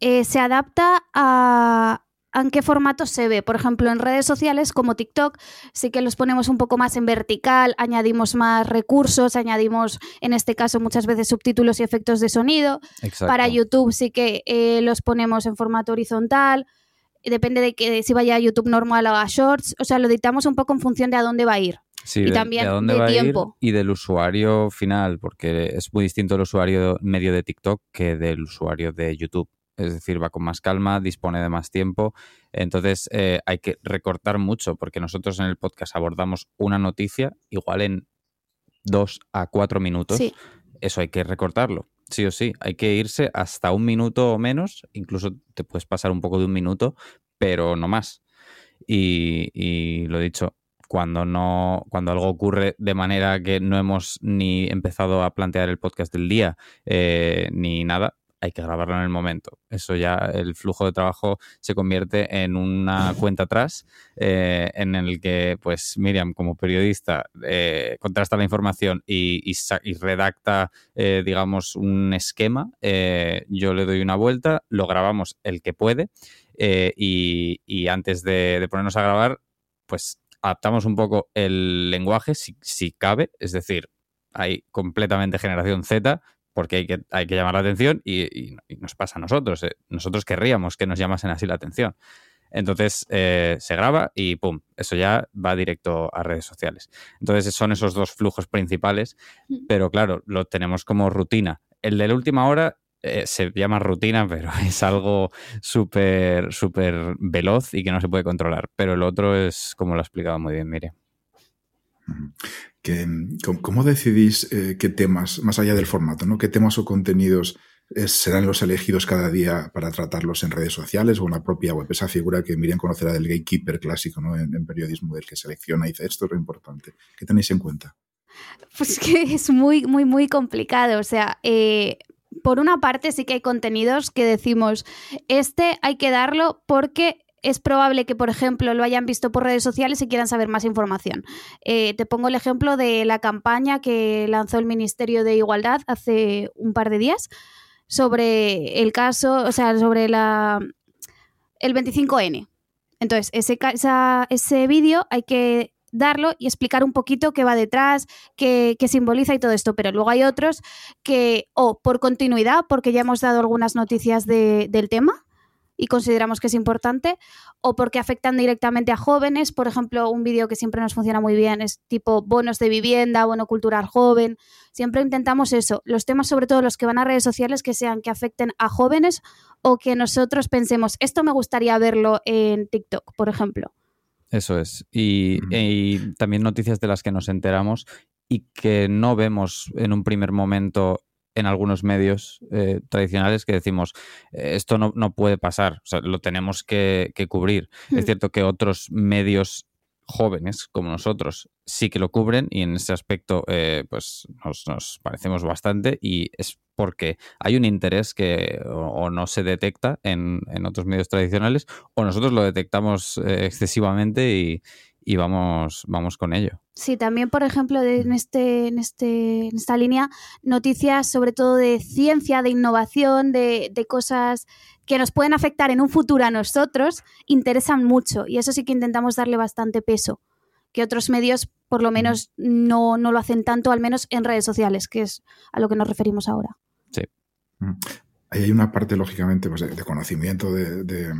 Eh, se adapta a, en qué formato se ve. Por ejemplo, en redes sociales como TikTok sí que los ponemos un poco más en vertical, añadimos más recursos, añadimos en este caso muchas veces subtítulos y efectos de sonido. Para YouTube sí que eh, los ponemos en formato horizontal. Depende de que si vaya a YouTube normal o a Shorts. O sea, lo editamos un poco en función de a dónde va a ir.
Sí, y también de, tiempo. y del usuario final, porque es muy distinto el usuario medio de TikTok que del usuario de YouTube es decir, va con más calma, dispone de más tiempo. Entonces eh, hay que recortar mucho porque nosotros en el podcast abordamos una noticia igual en dos a cuatro minutos. Eso hay que recortarlo, sí o sí. Hay que irse hasta un minuto o menos, incluso te puedes pasar un poco de un minuto, pero no más. Y, lo dicho, cuando no, cuando algo ocurre de manera que no hemos ni empezado a plantear el podcast del día, eh, ni nada, hay que grabarlo en el momento. Eso ya, el flujo de trabajo se convierte en una *laughs* cuenta atrás eh, en el que, pues, Miriam, como periodista, eh, contrasta la información y, redacta, eh, digamos, un esquema. yo le doy una vuelta, lo grabamos el que puede y, antes de, ponernos a grabar, pues adaptamos un poco el lenguaje si, si cabe, es decir, hay completamente generación Z, porque hay que, hay que llamar la atención y, nos pasa a nosotros. Eh. Nosotros querríamos que nos llamasen así la atención. Entonces eh, se graba y pum, eso ya va directo a redes sociales. Entonces son esos dos flujos principales, mm. pero claro, lo tenemos como rutina. El de la última hora eh, se llama rutina, *laughs* pero es algo súper, súper veloz y que no se puede controlar. Pero el otro es como lo ha explicado muy bien
¿Cómo decidís eh, qué temas, más allá del formato, ¿no? qué temas o contenidos eh, serán los elegidos cada día para tratarlos en redes sociales o en la propia web? Esa figura que Miriam conocerá del gatekeeper clásico ¿no? en, periodismo, del que selecciona y dice esto es lo importante. ¿Qué tenéis en cuenta?
Pues que es muy, muy, muy complicado. O sea, eh, por una parte sí que hay contenidos que decimos, este hay que darlo porque es probable que, por ejemplo, lo hayan visto por redes sociales y quieran saber más información. Eh, te pongo el ejemplo de la campaña que lanzó el Ministerio de Igualdad hace un par de días sobre el caso, o sea, sobre la, el 25N. Entonces, ese, ese vídeo hay que darlo y explicar un poquito qué va detrás, qué, simboliza y todo esto. Pero luego hay otros que, o por continuidad, porque ya hemos dado algunas noticias del tema, y consideramos que es importante, o porque afectan directamente a jóvenes. Por ejemplo, un vídeo que siempre nos funciona muy bien es tipo bonos de vivienda, bono cultural joven. Siempre intentamos eso, los temas sobre todo los que van a redes sociales que sean que afecten a jóvenes o que nosotros pensemos, esto me gustaría verlo en TikTok, por ejemplo.
Eso es. Y, y también noticias de las que nos enteramos y que no vemos en un primer momento en algunos medios eh, tradicionales que decimos, eh, esto no, puede pasar, o sea, lo tenemos que, cubrir. Es hmm. cierto que otros medios jóvenes como nosotros sí que lo cubren y en ese aspecto eh, pues nos, parecemos bastante y es porque hay un interés que o, no se detecta en, en, otros medios tradicionales o nosotros lo detectamos excesivamente y, y vamos, vamos con ello.
Sí, también, por ejemplo, en, este, en, este, en esta línea, noticias sobre todo de ciencia, de innovación, de, cosas que nos pueden afectar en un futuro a nosotros, interesan mucho y eso sí que intentamos darle bastante peso, que otros medios por lo menos no, no lo hacen tanto, al menos en redes sociales, que es a lo que nos referimos ahora.
Sí.
Ahí hay una parte, lógicamente, pues, de, conocimiento, de, de,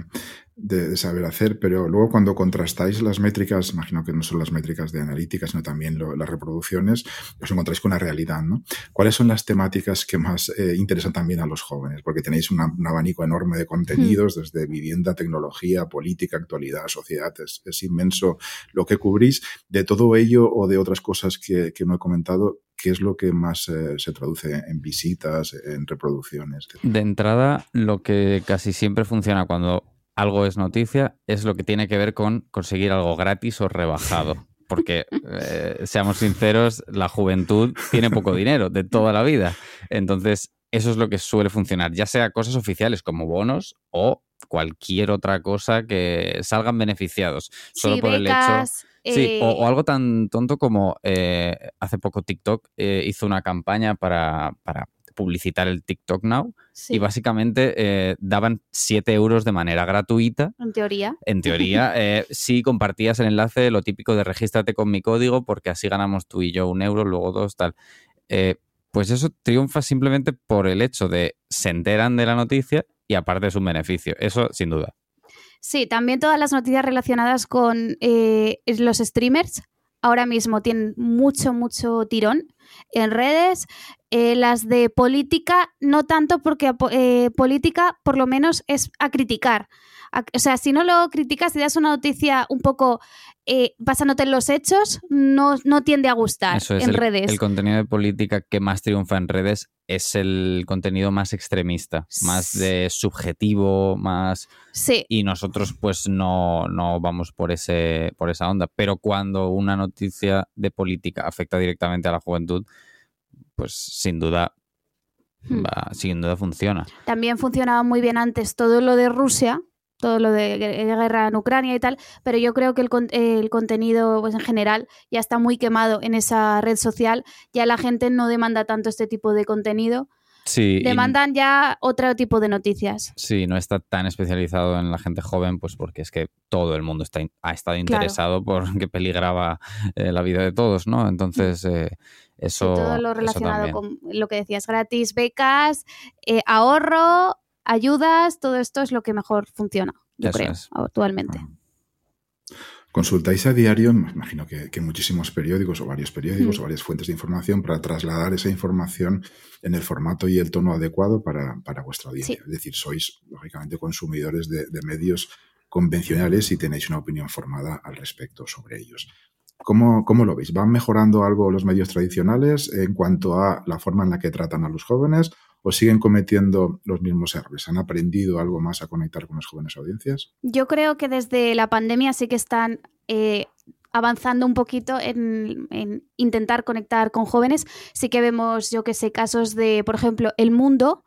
saber hacer, pero luego cuando contrastáis las métricas, imagino que no son las métricas de analítica, sino también las reproducciones, os encontráis con la realidad, ¿no? ¿Cuáles son las temáticas que más eh, interesan también a los jóvenes? Porque tenéis un abanico enorme de contenidos, desde vivienda, tecnología, política, actualidad, sociedad, es, inmenso lo que cubrís. De todo ello o de otras cosas que, que no he comentado, ¿qué es lo que más eh, se traduce en visitas, en reproducciones?
De entrada, lo que casi siempre funciona cuando algo es noticia es lo que tiene que ver con conseguir algo gratis o rebajado. *laughs* Porque, eh, seamos sinceros, la juventud tiene poco dinero de toda la vida. Entonces, eso es lo que suele funcionar, ya sea cosas oficiales como bonos o cualquier otra cosa que salgan beneficiados. Solo por el hecho. Sí, o,
eh,
algo tan tonto como eh, hace poco TikTok hizo una campaña para, para publicitar el TikTok Now
sí,
y básicamente eh, daban 7 euros de manera gratuita.
en teoría.
En teoría, *laughs* eh, si compartías el enlace, lo típico de regístrate con mi código porque así ganamos tú y yo un euro, luego dos, tal. Eh, pues eso triunfa simplemente por el hecho de se enteran de la noticia y aparte es un beneficio. Eso sin duda.
Sí, también todas las noticias relacionadas con eh, los streamers ahora mismo tienen mucho, mucho tirón en redes. Eh, las de política, no tanto porque eh, política por lo menos es a criticar. O sea, si no lo criticas, si das una noticia un poco eh, basándote en los hechos, no, no tiende a gustar
Eso es
en
el,
redes.
el contenido de política que más triunfa en redes es el contenido más extremista, más de subjetivo, más
Sí,
y nosotros pues no, no vamos por ese por esa onda, pero cuando una noticia de política afecta directamente a la juventud, pues sin duda
Hmm.
va- sin duda funciona.
También funcionaba muy bien antes todo lo de Rusia, todo lo de gue- guerra en Ucrania y tal, pero yo creo que el, el contenido pues, en general ya está muy quemado en esa red social, ya la gente no demanda tanto este tipo de contenido,
Sí, y-
demandan ya otro tipo de noticias.
sí, no está tan especializado en la gente joven, pues porque es que todo el mundo está ha estado
Claro.
interesado porque *laughs* peligraba eh, la vida de todos, ¿no? Entonces eh,
Sí,
eso
todo lo relacionado con lo que decías, gratis, becas, eh, ahorro, ayudas, todo esto es lo que mejor funciona, yo
Eso
creo,
es.
actualmente.
Consultáis a diario, me imagino que, que muchísimos periódicos o varios periódicos
Mm.
o varias fuentes de información para trasladar esa información en el formato y el tono adecuado para, para vuestra audiencia.
Sí.
Es decir, sois lógicamente consumidores de, de medios convencionales y tenéis una opinión formada al respecto sobre ellos. ¿Cómo, ¿Cómo lo veis? ¿Van mejorando algo los medios tradicionales en cuanto a la forma en la que tratan a los jóvenes o siguen cometiendo los mismos errores? ¿Han aprendido algo más a conectar con las jóvenes audiencias?
Yo creo que desde la pandemia sí que están eh, avanzando un poquito en, en intentar conectar con jóvenes. Sí que vemos, yo que sé, casos de, por ejemplo, El Mundo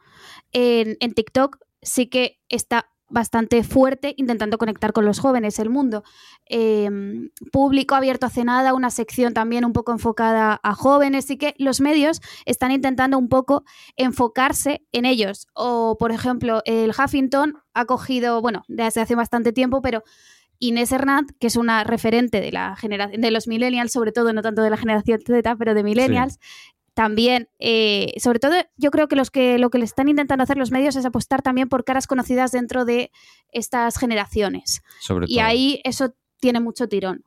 en TikTok sí que está bastante fuerte intentando conectar con los jóvenes, el mundo. Eh, público abierto hace nada, una sección también un poco enfocada a jóvenes, sí que los medios están intentando un poco enfocarse en ellos. O, por ejemplo, el Huffington ha cogido, bueno, desde hace bastante tiempo, pero Inés Hernández, que es una referente de la generación de los millennials, sobre todo, no tanto de la generación Z, pero de millennials, también, eh, sobre todo, yo creo que, los que lo que le están intentando hacer los medios es apostar también por caras conocidas dentro de estas generaciones.
Sobre
Y
todo.
ahí eso tiene mucho tirón.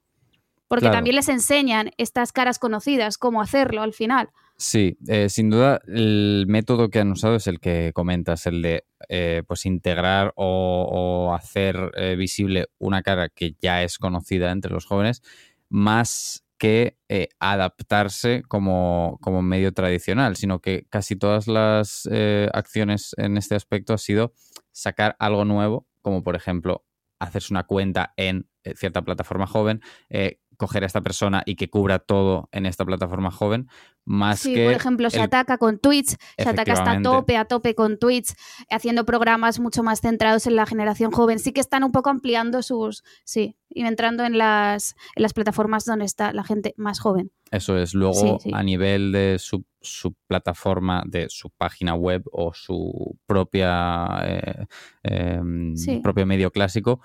Porque
Claro.
también les enseñan estas caras conocidas, cómo hacerlo al final.
Sí, eh, sin duda el método que han usado es el que comentas, el de eh, pues integrar o, o hacer eh, visible una cara que ya es conocida entre los jóvenes, más que eh, adaptarse como, como medio tradicional, sino que casi todas las eh, acciones en este aspecto ha sido sacar algo nuevo, como por ejemplo hacerse una cuenta en eh, cierta plataforma joven, eh, coger a esta persona y que cubra todo en esta plataforma joven, más
Sí,
que
por ejemplo, se
el-
ataca con Twitch, se ataca hasta a tope, a tope con Twitch, haciendo programas mucho más centrados en la generación joven. Sí que están un poco ampliando sus, sí, y entrando en las, en las plataformas donde está la gente más joven.
Eso es. Luego,
Sí, sí.
a nivel de su, su plataforma, de su página web o su propia eh, em, propio medio clásico,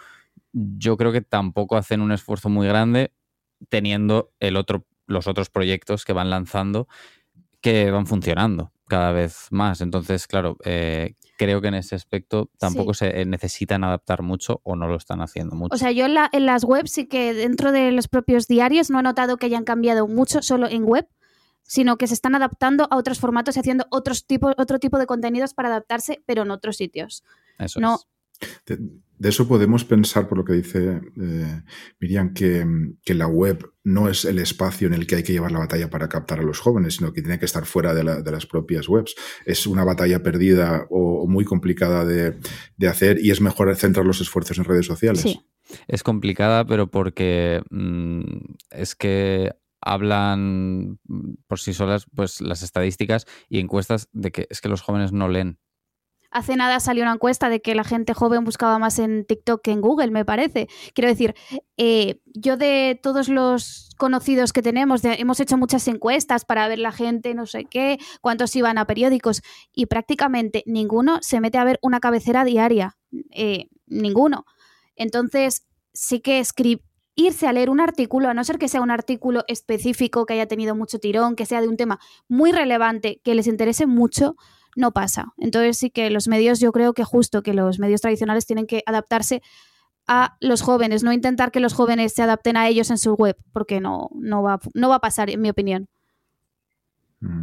yo creo que tampoco hacen un esfuerzo muy grande teniendo el otro, los otros proyectos que van lanzando que van funcionando cada vez más. Entonces, claro, eh, creo que en ese aspecto tampoco se eh, necesitan adaptar mucho o no lo están haciendo mucho.
O sea, yo en, la- en las webs sí que dentro de los propios diarios no he notado que hayan cambiado mucho solo en web, sino que se están adaptando a otros formatos y haciendo otros tipos, otro tipo de contenidos para adaptarse, pero en otros sitios.
Eso
no,
es.
De, eso podemos pensar, por lo que dice eh, Miriam, que, la web no es el espacio en el que hay que llevar la batalla para captar a los jóvenes, sino que tiene que estar fuera de, las propias webs. Es una batalla perdida o, muy complicada de, hacer y es mejor centrar los esfuerzos en redes sociales.
Sí. Es complicada, pero porque mm, es que hablan por sí solas pues las estadísticas y encuestas de que es que los jóvenes no leen
Hace nada salió una encuesta de que la gente joven buscaba más en TikTok que en Google, me parece. Quiero decir, eh, yo de todos los conocidos que tenemos, hemos hecho muchas encuestas para ver la gente, no sé qué, cuántos iban a periódicos, y prácticamente ninguno se mete a ver una cabecera diaria. Eh, ninguno. Entonces, sí que irse a leer un artículo, a no ser que sea un artículo específico, que haya tenido mucho tirón, que sea de un tema muy relevante, que les interese mucho, no pasa. Entonces sí que los medios, yo creo que justo que los medios tradicionales tienen que adaptarse a los jóvenes, no intentar que los jóvenes se adapten a ellos en su web, porque no, no, va, no va a pasar, en mi opinión.
Mm.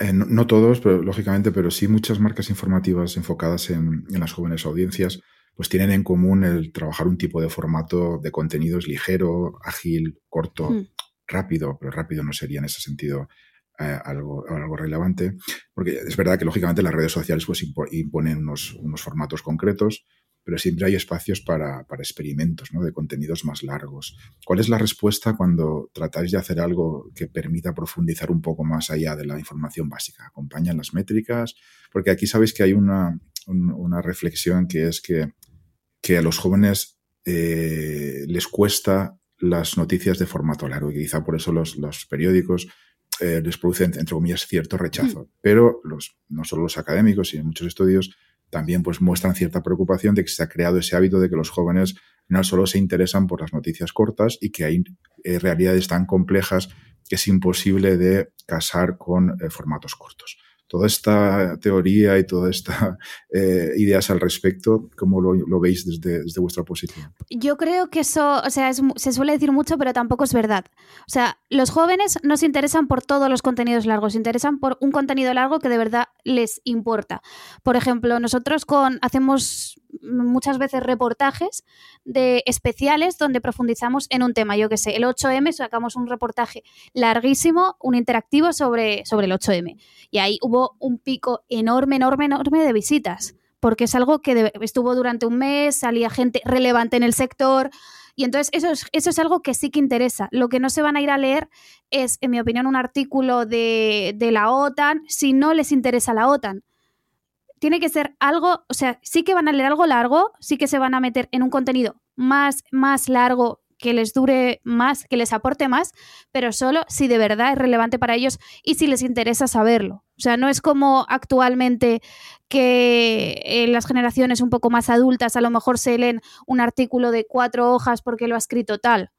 Eh, no, todos, pero lógicamente, pero sí muchas marcas informativas enfocadas en, las jóvenes audiencias, pues tienen en común el trabajar un tipo de formato de contenidos ligero, ágil, corto, mm. rápido, pero rápido no sería en ese sentido eh, algo, algo relevante, porque es verdad que lógicamente las redes sociales pues imponen unos, unos formatos concretos, pero siempre hay espacios para, para experimentos ¿no? de contenidos más largos. ¿Cuál es la respuesta cuando tratáis de hacer algo que permita profundizar un poco más allá de la información básica? ¿Acompañan las métricas? Porque aquí sabéis que hay una, una reflexión que es que, que a los jóvenes eh, les cuesta las noticias de formato largo y quizá por eso los, los periódicos eh, les produce, entre comillas, cierto rechazo. Mm. Pero los, no solo los académicos, sino muchos estudios también pues, muestran cierta preocupación de que se ha creado ese hábito de que los jóvenes no solo se interesan por las noticias cortas y que hay eh, realidades tan complejas que es imposible de casar con eh, formatos cortos toda esta teoría y todas estas eh, ideas al respecto, ¿cómo lo, veis desde, vuestra posición?
Yo creo que eso, o sea, se suele decir mucho, pero tampoco es verdad. O sea, los jóvenes no se interesan por todos los contenidos largos, se interesan por un contenido largo que de verdad les importa. Por ejemplo, nosotros con hacemos muchas veces reportajes de especiales donde profundizamos en un tema. Yo que sé, el 8M sacamos un reportaje larguísimo, un interactivo sobre, sobre el 8M. Y ahí hubo un pico enorme, enorme, enorme de visitas, porque es algo que estuvo durante un mes, salía gente relevante en el sector. Y entonces eso es, eso es algo que sí que interesa. Lo que no se van a ir a leer es, en mi opinión, un artículo de, de la OTAN si no les interesa la OTAN tiene que ser algo, o sea, sí que van a leer algo largo, sí que se van a meter en un contenido más, más largo que les dure más, que les aporte más, pero solo si de verdad es relevante para ellos y si les interesa saberlo. O sea, no es como actualmente que en las generaciones un poco más adultas a lo mejor se leen un artículo de cuatro hojas porque lo ha escrito tal.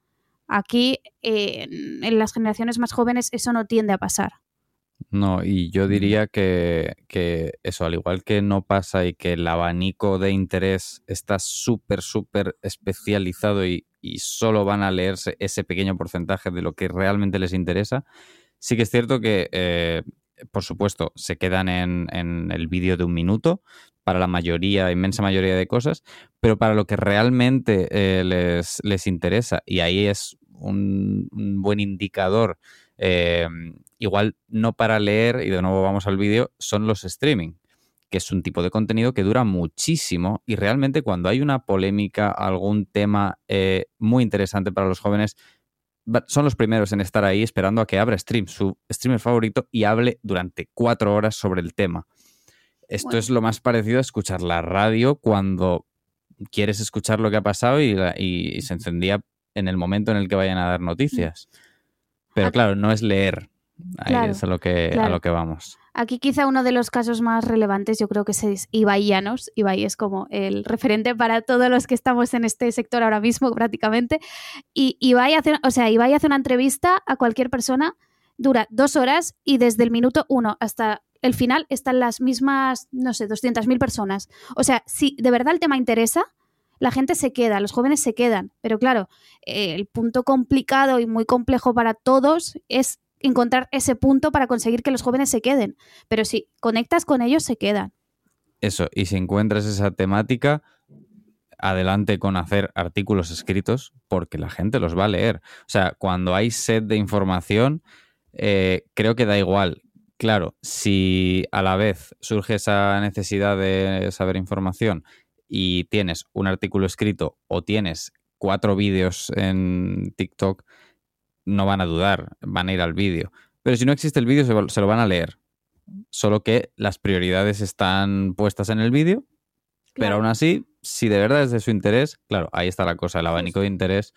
Aquí, en las generaciones más jóvenes, eso no tiende a pasar.
No, y yo diría que, que, eso, al igual que no pasa y que el abanico de interés está súper, súper especializado y, solo van a leerse ese pequeño porcentaje de lo que realmente les interesa, sí que es cierto que, eh, por supuesto, se quedan en, en el vídeo de un minuto para la mayoría, inmensa mayoría de cosas, pero para lo que realmente eh, les, les, interesa, y ahí es un, un buen indicador eh, igual no para leer, y de nuevo vamos al vídeo, son los streaming, que es un tipo de contenido que dura muchísimo y realmente cuando hay una polémica, algún tema eh, muy interesante para los jóvenes, son los primeros en estar ahí esperando a que abra stream, su streamer favorito, y hable durante cuatro horas sobre el tema. Esto es lo más parecido a escuchar la radio cuando quieres escuchar lo que ha pasado y, y se encendía en el momento en el que vayan a dar noticias. Pero claro, no es leer. Ahí es a lo, que, a lo que vamos.
Aquí quizá uno de los casos más relevantes yo creo que es Ibai Llanos. Ibai es como el referente para todos los que estamos en este sector ahora mismo prácticamente. Y Ibai hace, o sea, Ibai hace una entrevista a cualquier persona, dura dos horas y desde el minuto uno hasta el final están las mismas, no sé, 200.000 personas. O sea, si de verdad el tema interesa, la gente se queda, los jóvenes se quedan. Pero claro, el punto complicado y muy complejo para todos es encontrar ese punto para conseguir que los jóvenes se queden. Pero si conectas con ellos, se quedan.
Eso, y si encuentras esa temática, adelante con hacer artículos escritos porque la gente los va a leer. O sea, cuando hay sed de información, eh, creo que da igual. Claro, si a la vez surge esa necesidad de saber información y tienes un artículo escrito o tienes cuatro vídeos en TikTok, no van a dudar, van a ir al vídeo. Pero si no existe el vídeo, se lo van a leer. Solo que las prioridades están puestas en el vídeo, pero aún así, si de verdad es de su interés, claro, ahí está la cosa, el abanico de interés.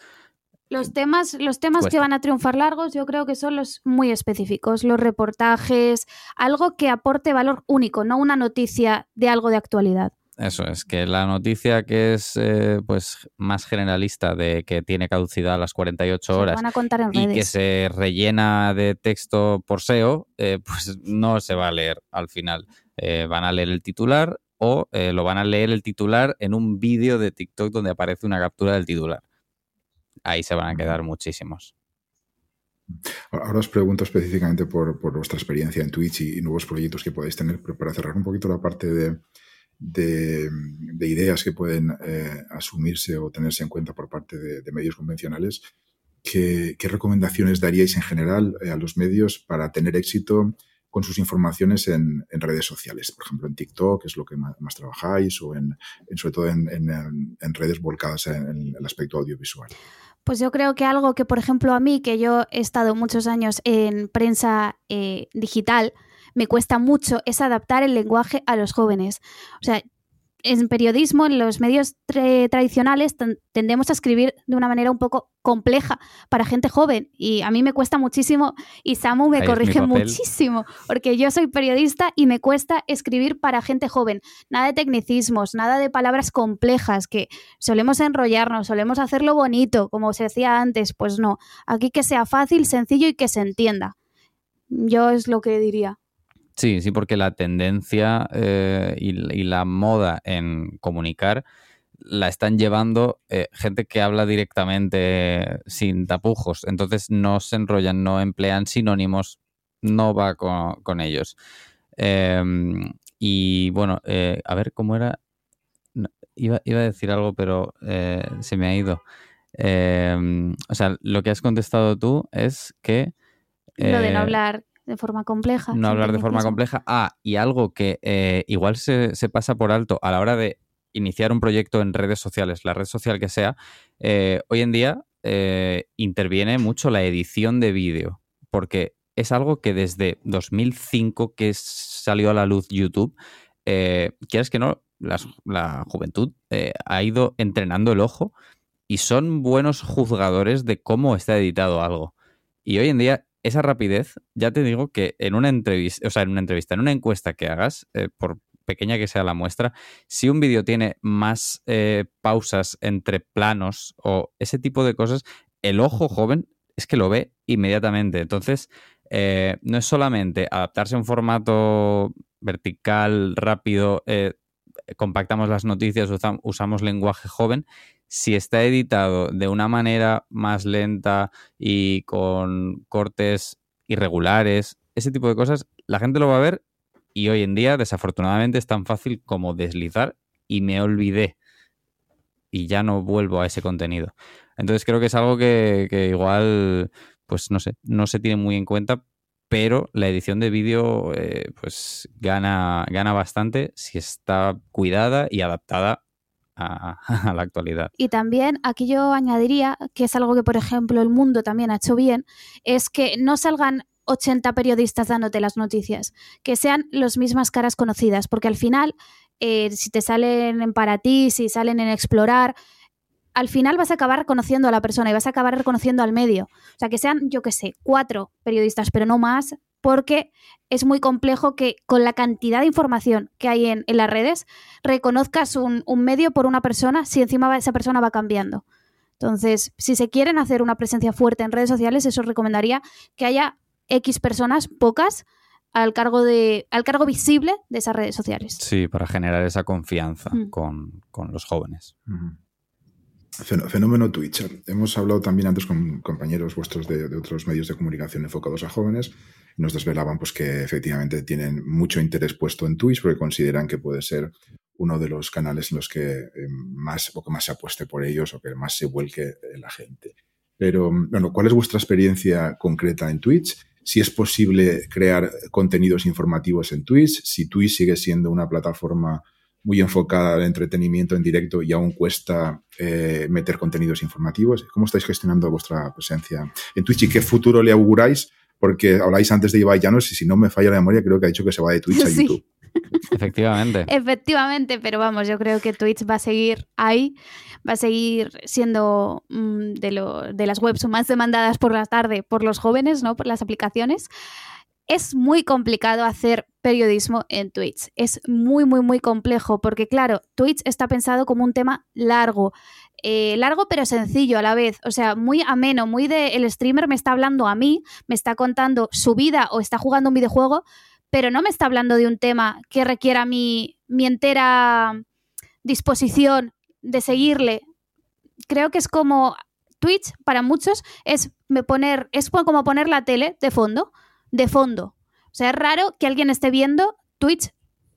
Los temas, los temas que van a triunfar largos, yo creo que son los muy específicos, los reportajes, algo que aporte valor único, no una noticia de algo de actualidad.
Eso es, que la noticia que es eh, pues más generalista de que tiene caducidad a las 48 horas y que se rellena de texto por SEO, eh, *laughs* pues no se va a leer al final. Eh, van a leer el titular o lo van a leer el titular en un vídeo de TikTok donde aparece una captura del titular. Ahí se van a quedar muchísimos.
Ahora os pregunto específicamente por, vuestra experiencia en Twitch y, nuevos proyectos que podéis tener, pero para cerrar un poquito la parte de, de, ideas que pueden eh, asumirse o tenerse en cuenta por parte de, medios convencionales, ¿qué, recomendaciones daríais en general eh, a los medios para tener éxito con sus informaciones en, redes sociales? Por ejemplo, en TikTok, que es lo que más, trabajáis, o en, sobre todo en, redes volcadas en, el aspecto audiovisual.
Pues yo creo que algo que, por ejemplo, a mí, que yo he estado muchos años en prensa eh, digital, me cuesta mucho es adaptar el lenguaje a los jóvenes. O sea, en periodismo, en los medios tradicionales, tendemos a escribir de una manera un poco compleja para gente joven. Y a mí me cuesta muchísimo, y Samu me corrige muchísimo, porque yo soy periodista y me cuesta escribir para gente joven. Nada de tecnicismos, nada de palabras complejas, que solemos enrollarnos, solemos hacerlo bonito, como se decía antes. Pues no, aquí que sea fácil, sencillo y que se entienda. Yo es lo que diría.
Sí, sí, porque la tendencia eh, y, la moda en comunicar la están llevando eh, gente que habla directamente sin tapujos. Entonces no se enrollan, no emplean sinónimos, no va con, ellos. Em, y bueno, eh, a ver cómo era. iba, a decir algo, pero se me ha ido. Em, o sea, lo que has contestado tú es que.
Lo de no hablar de forma compleja.
No hablar de forma compleja. Ah, y algo que eh, igual se, pasa por alto a la hora de iniciar un proyecto en redes sociales, la red social que sea, eh, hoy en día eh, interviene mucho la edición de vídeo, porque es algo que desde 2005 que salió a la luz YouTube, quieres que no, la juventud ha ido entrenando el ojo y son buenos juzgadores de cómo está editado algo. Y hoy en día esa rapidez, ya te digo que en una entrevista, o sea, en una entrevista, en una encuesta que hagas, eh, por pequeña que sea la muestra, si un vídeo tiene más eh, pausas entre planos o ese tipo de cosas, el ojo joven es que lo ve inmediatamente. Entonces, eh, no es solamente adaptarse a un formato vertical, rápido, compactamos las noticias, usamos lenguaje joven, si está editado de una manera más lenta y con cortes irregulares, ese tipo de cosas, la gente lo va a ver y hoy en día desafortunadamente es tan fácil como deslizar y me olvidé y ya no vuelvo a ese contenido. Entonces creo que es algo que, igual, pues no sé, no se tiene muy en cuenta, pero la edición de vídeo eh, pues gana, gana bastante si está cuidada y adaptada *laughs* a, la actualidad.
Y también aquí yo añadiría, que es algo que por ejemplo el mundo también ha hecho bien, es que no salgan 80 periodistas dándote las noticias, que sean las mismas caras conocidas, porque al final, eh, si te salen en para ti, si salen en explorar, al final vas a acabar reconociendo a la persona y vas a acabar reconociendo al medio. O sea, que sean, yo qué sé, cuatro periodistas, pero no más, porque es muy complejo que con la cantidad de información que hay en, las redes reconozcas un, medio por una persona si encima esa persona va cambiando. Entonces, si se quieren hacer una presencia fuerte en redes sociales, eso recomendaría que haya X personas, pocas, al cargo, de, al cargo visible de esas redes sociales.
Sí, para generar esa confianza mm. con, los jóvenes.
Fenómeno Twitch. Hemos hablado también antes con compañeros vuestros de, otros medios de comunicación enfocados a jóvenes. nos desvelaban pues, que efectivamente tienen mucho interés puesto en Twitch porque consideran que puede ser uno de los canales en los que eh, más, o que más se apueste por ellos o que más se vuelque la gente. Pero, bueno, ¿cuál es vuestra experiencia concreta en Twitch? Si es posible crear contenidos informativos en Twitch, si Twitch sigue siendo una plataforma muy enfocada al entretenimiento en directo y aún cuesta eh, meter contenidos informativos. ¿Cómo estáis gestionando vuestra presencia en Twitch y qué futuro le auguráis? Porque habláis antes de Ibai Llanos y si no me falla la memoria, creo que ha dicho que se va de Twitch a YouTube. *laughs*
Efectivamente.
Efectivamente, pero vamos, yo creo que Twitch va a seguir ahí, va a seguir siendo mm, de, de las webs más demandadas por la tarde por los jóvenes, ¿no? Por las aplicaciones es muy complicado hacer periodismo en Twitch. Es muy, muy, muy complejo porque, claro, Twitch está pensado como un tema largo. Eh, largo pero sencillo a la vez, o sea, muy ameno, muy de el streamer me está hablando a mí, me está contando su vida o está jugando un videojuego, pero no me está hablando de un tema que requiera mi, mi entera disposición de seguirle. Creo que es como Twitch para muchos es poner es como poner la tele de fondo de fondo. O sea, es raro que alguien esté viendo Twitch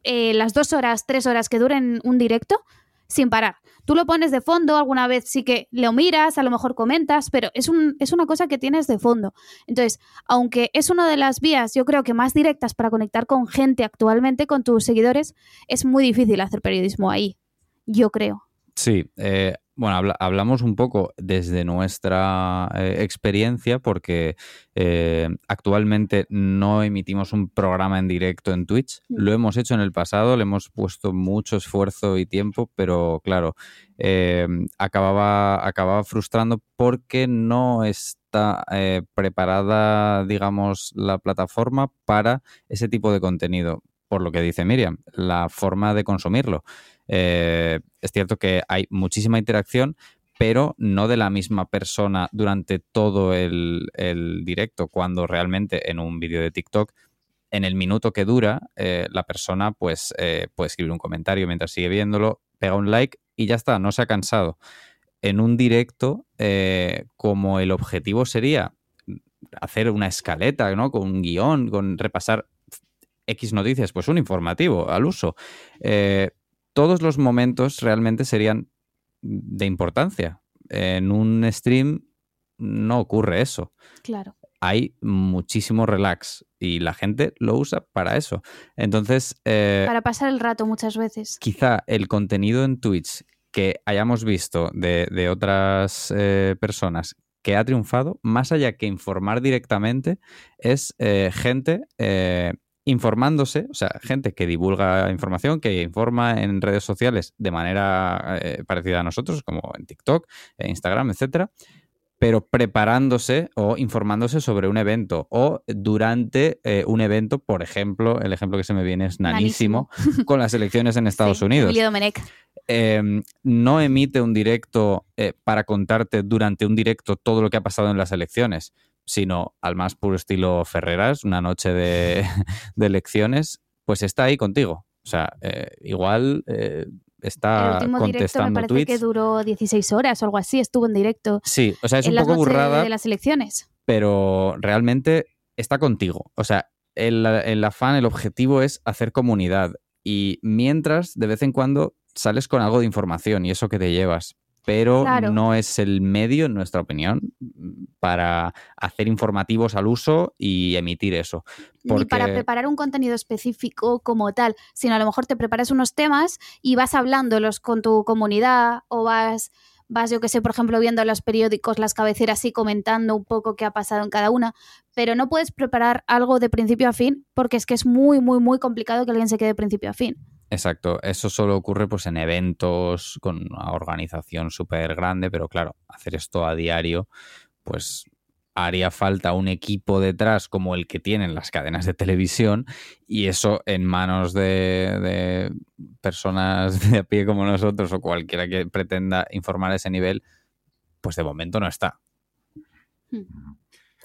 eh, las dos horas, tres horas que duren un directo sin parar. Tú lo pones de fondo, alguna vez sí que lo miras, a lo mejor comentas, pero es, un, es una cosa que tienes de fondo. Entonces, aunque es una de las vías, yo creo que más directas para conectar con gente actualmente, con tus seguidores, es muy difícil hacer periodismo ahí, yo creo.
Sí, eh, bueno, hablamos un poco desde nuestra eh, experiencia porque eh, actualmente no emitimos un programa en directo en Twitch. Mm. Lo hemos hecho en el pasado, le hemos puesto mucho esfuerzo y tiempo, pero claro, eh, acababa, acababa frustrando porque no está preparada, digamos, la plataforma para ese tipo de contenido. Por lo que dice Miriam, la forma de consumirlo. Eh, es cierto que hay muchísima interacción, pero no de la misma persona durante todo el, directo, cuando realmente en un vídeo de TikTok, en el minuto que dura, eh, la persona pues eh, puede escribir un comentario mientras sigue viéndolo, pega un like y ya está, no se ha cansado. En un directo, como el objetivo sería hacer una escaleta, ¿no? Con un guion, con repasar X noticias, pues un informativo al uso todos los momentos realmente serían de importancia. En un stream no ocurre eso.
Claro.
Hay muchísimo relax y la gente lo usa para eso. Entonces. Eh,
para pasar el rato muchas veces.
Quizá el contenido en Twitch que hayamos visto de, otras eh, personas que ha triunfado, más allá que informar directamente, es eh, gente informándose, o sea, gente que divulga información, que informa en redes sociales de manera eh, parecida a nosotros, como en TikTok, en Instagram, etcétera, pero preparándose o informándose sobre un evento o durante eh, un evento, por ejemplo, el ejemplo que se me viene es nanísimo, con las elecciones en *laughs* Estados Unidos. Em, no emite un directo eh, para contarte durante un directo todo lo que ha pasado en las elecciones sino al más puro estilo Ferreras, una noche *laughs* de, elecciones, pues está ahí contigo. O sea, eh, igual eh, está el último contestando
directo me parece que duró 16 horas o algo así, estuvo en directo.
Sí, o sea, es un poco burrada.
de las elecciones.
Pero realmente está contigo. O sea, el, el afán, el objetivo es hacer comunidad. Y mientras, de vez en cuando, sales con algo de información y eso que te llevas pero no es el medio, en nuestra opinión, para hacer informativos al uso y emitir eso.
Ni para preparar un contenido específico como tal, sino a lo mejor te preparas unos temas y vas hablándolos con tu comunidad o vas vas, yo que sé, por ejemplo, viendo los periódicos, las cabeceras y comentando un poco qué ha pasado en cada una, pero no puedes preparar algo de principio a fin porque es que es muy, muy, muy complicado que alguien se quede de principio a fin.
Exacto, eso solo ocurre pues en eventos con una organización súper grande, pero claro, hacer esto a diario, pues haría falta un equipo detrás como el que tienen las cadenas de televisión y eso en manos de, personas *laughs* de a pie como nosotros o cualquiera que pretenda informar a ese nivel, pues de momento no está.
Hmm.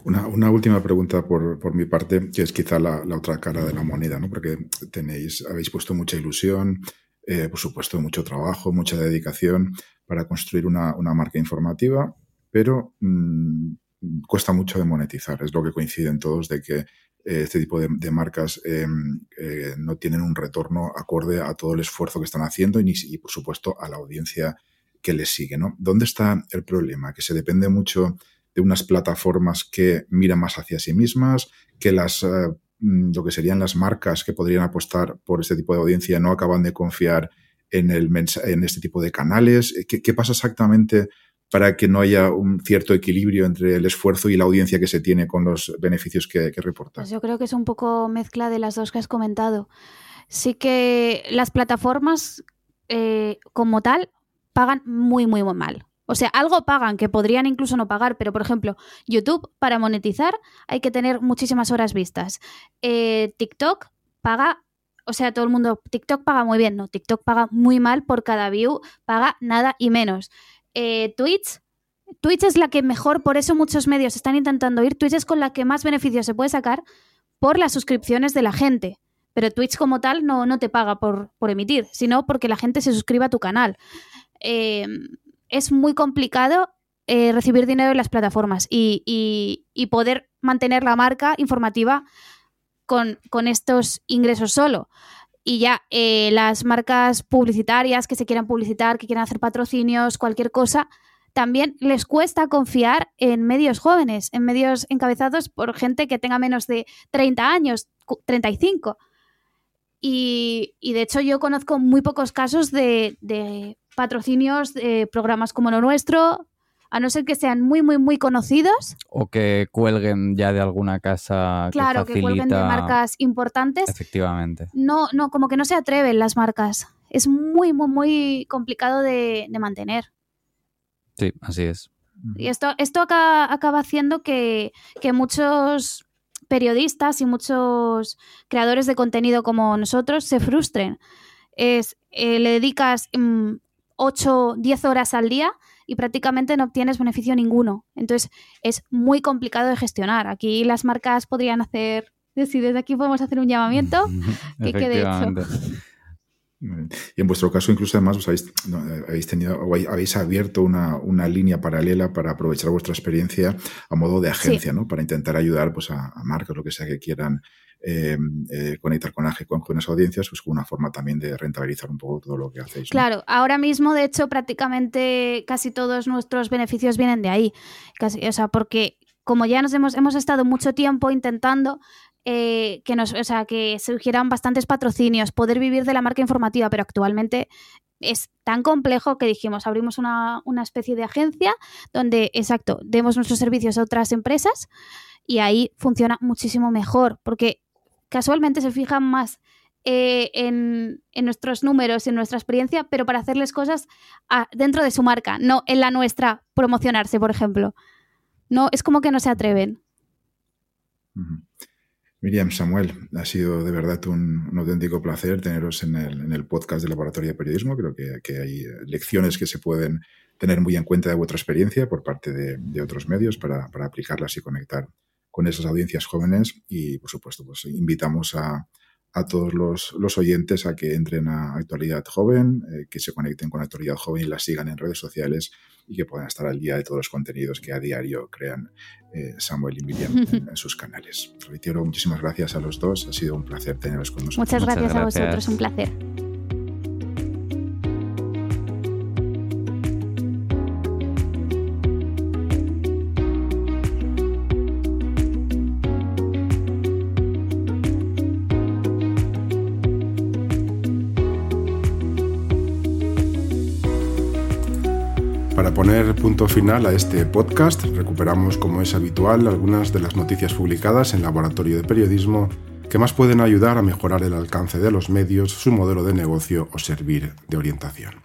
Una, última pregunta por, mi parte, que es quizá la, otra cara de la moneda, ¿no? Porque tenéis, habéis puesto mucha ilusión, eh, por supuesto, mucho trabajo, mucha dedicación para construir una, marca informativa, pero mm, cuesta mucho de monetizar. Es lo que coinciden todos de que eh, este tipo de, marcas em, eh, no tienen un retorno acorde a todo el esfuerzo que están haciendo y, y, por supuesto a la audiencia que les sigue. ¿no? ¿Dónde está el problema? Que se depende mucho de unas plataformas que miran más hacia sí mismas, que las mm, lo que serían las marcas que podrían apostar por este tipo de audiencia no acaban de confiar en, el en este tipo de canales. ¿Qué, ¿Qué, pasa exactamente para que no haya un cierto equilibrio entre el esfuerzo y la audiencia que se tiene con los beneficios que, que reporta?
Pues yo creo que es un poco mezcla de las dos que has comentado. Sí que las plataformas eh, como tal pagan muy, muy mal. O sea, algo pagan que podrían incluso no pagar, pero por ejemplo, YouTube para monetizar hay que tener muchísimas horas vistas. Eh, TikTok paga, o sea, todo el mundo, TikTok paga muy bien, no, TikTok paga muy mal por cada view, paga nada y menos. Eh, Twitch, Twitch es la que mejor, por eso muchos medios están intentando ir, Twitch es con la que más beneficios se puede sacar por las suscripciones de la gente. Pero Twitch como tal no, no te paga por, por, emitir, sino porque la gente se suscriba a tu canal. Eh, es muy complicado eh, recibir dinero en las plataformas y, poder mantener la marca informativa con, estos ingresos solo y ya eh, las marcas publicitarias que se quieran publicitar, que quieran hacer patrocinios, cualquier cosa, también les cuesta confiar en medios jóvenes, en medios encabezados por gente que tenga menos de 30 años, 35. Y, y de hecho yo conozco muy pocos casos de patrocinios de programas como lo nuestro, a no ser que sean muy, muy, muy conocidos.
O que cuelguen ya de alguna casa.
Claro, que, cuelguen de marcas importantes.
Efectivamente.
No, no, como que no se atreven las marcas. Es muy, muy, muy complicado de, mantener.
Sí, así es.
Y esto, esto acaba, acaba haciendo que, muchos periodistas y muchos creadores de contenido como nosotros se frustren. Es, eh, le dedicas 8, mm, 10 horas al día y prácticamente no obtienes beneficio ninguno. Entonces es muy complicado de gestionar. Aquí las marcas podrían hacer, *laughs* si desde aquí podemos hacer un llamamiento, *laughs* que quede hecho.
Y en vuestro caso, incluso además, habéis, habéis, tenido, habéis abierto una, línea paralela para aprovechar vuestra experiencia a modo de agencia, ¿no? Para intentar ayudar pues, a, a marcas, lo que sea que quieran Em, eh, conectar con AGE, con jóvenes audiencias, pues una forma también de rentabilizar un poco todo lo que hacéis.
Claro, ahora mismo, de hecho, prácticamente casi todos nuestros beneficios vienen de ahí. O sea, porque como ya nos hemos, hemos estado mucho tiempo intentando eh, que nos, o sea, que surgieran bastantes patrocinios, poder vivir de la marca informativa, pero actualmente es tan complejo que dijimos, abrimos una, una, especie de agencia donde, exacto, demos nuestros servicios a otras empresas y ahí funciona muchísimo mejor, porque casualmente se fijan más eh, en, nuestros números, en nuestra experiencia, pero para hacerles cosas dentro de su marca, no en la nuestra, promocionarse, por ejemplo. No, es como que no se atreven.
Miriam, Samuel, ha sido de verdad un, auténtico placer teneros en el, podcast del Laboratorio de Periodismo. Creo que, hay lecciones que se pueden tener muy en cuenta de vuestra experiencia por parte de, otros medios para, para aplicarlas y conectar con esas audiencias jóvenes y, por supuesto, pues invitamos a, todos los, oyentes a que entren a Actualidad Joven, eh, que se conecten con Actualidad Joven y la sigan en redes sociales y que puedan estar al día de todos los contenidos que a diario crean eh, Samuel y Miriam *laughs* en, sus canales. Reitero, muchísimas gracias a los dos. Ha sido un placer teneros con nosotros.
Muchas gracias, a vosotros, un placer.
Poner punto final a este podcast, recuperamos, como es habitual, algunas de las noticias publicadas en Laboratorio de Periodismo que más pueden ayudar a mejorar el alcance de los medios, su modelo de negocio o servir de orientación.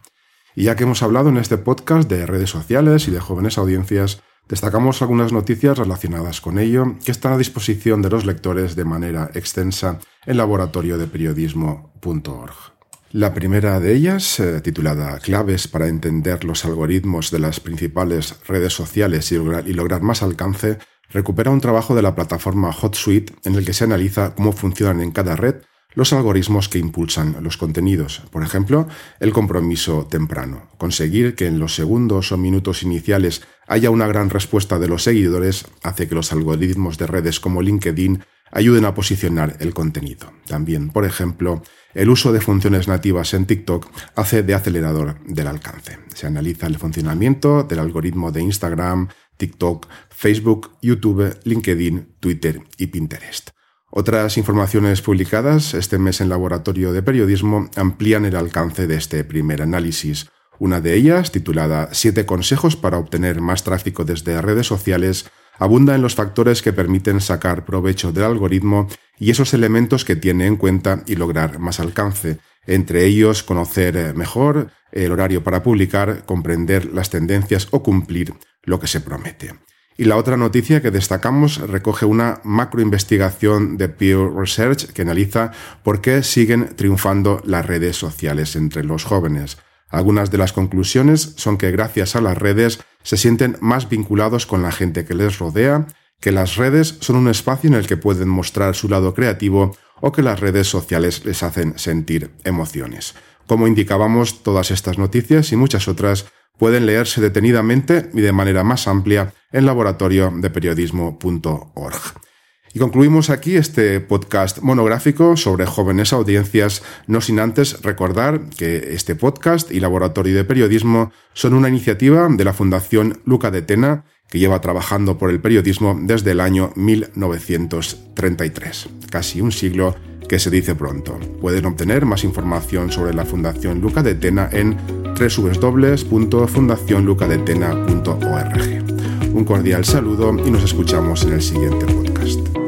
Y ya que hemos hablado en este podcast de redes sociales y de jóvenes audiencias, destacamos algunas noticias relacionadas con ello que están a disposición de los lectores de manera extensa en laboratoriodeperiodismo.org. La primera de ellas, eh, titulada Claves para entender los algoritmos de las principales redes sociales y lograr, más alcance, recupera un trabajo de la plataforma HotSuite en el que se analiza cómo funcionan en cada red los algoritmos que impulsan los contenidos. Por ejemplo, el compromiso temprano. Conseguir que en los segundos o minutos iniciales haya una gran respuesta de los seguidores hace que los algoritmos de redes como LinkedIn
ayuden a posicionar el contenido. También, por ejemplo, el uso de funciones nativas en TikTok hace de acelerador del alcance. Se analiza el funcionamiento del algoritmo de Instagram, TikTok, Facebook, YouTube, LinkedIn, Twitter y Pinterest. Otras informaciones publicadas este mes en Laboratorio de Periodismo amplían el alcance de este primer análisis. Una de ellas, titulada Siete consejos para obtener más tráfico desde redes sociales, abunda en los factores que permiten sacar provecho del algoritmo y esos elementos que tiene en cuenta y lograr más alcance, entre ellos conocer mejor el horario para publicar, comprender las tendencias o cumplir lo que se promete. Y la otra noticia que destacamos recoge una macroinvestigación de Pew Research que analiza por qué siguen triunfando las redes sociales entre los jóvenes. Algunas de las conclusiones son que gracias a las redes se sienten más vinculados con la gente que les rodea, que las redes son un espacio en el que pueden mostrar su lado creativo o que las redes sociales les hacen sentir emociones. Como indicábamos, todas estas noticias y muchas otras pueden leerse detenidamente y de manera más amplia en laboratoriodeperiodismo.org. Y concluimos aquí este podcast monográfico sobre jóvenes audiencias, no sin antes recordar que este podcast y Laboratorio de Periodismo son una iniciativa de la Fundación Luca de Tena, que lleva trabajando por el periodismo desde el año 1933, casi un siglo que se dice pronto. Pueden obtener más información sobre la Fundación Luca de Tena en www.fundacionlucadetena.org. Un cordial saludo y nos escuchamos en el siguiente podcast.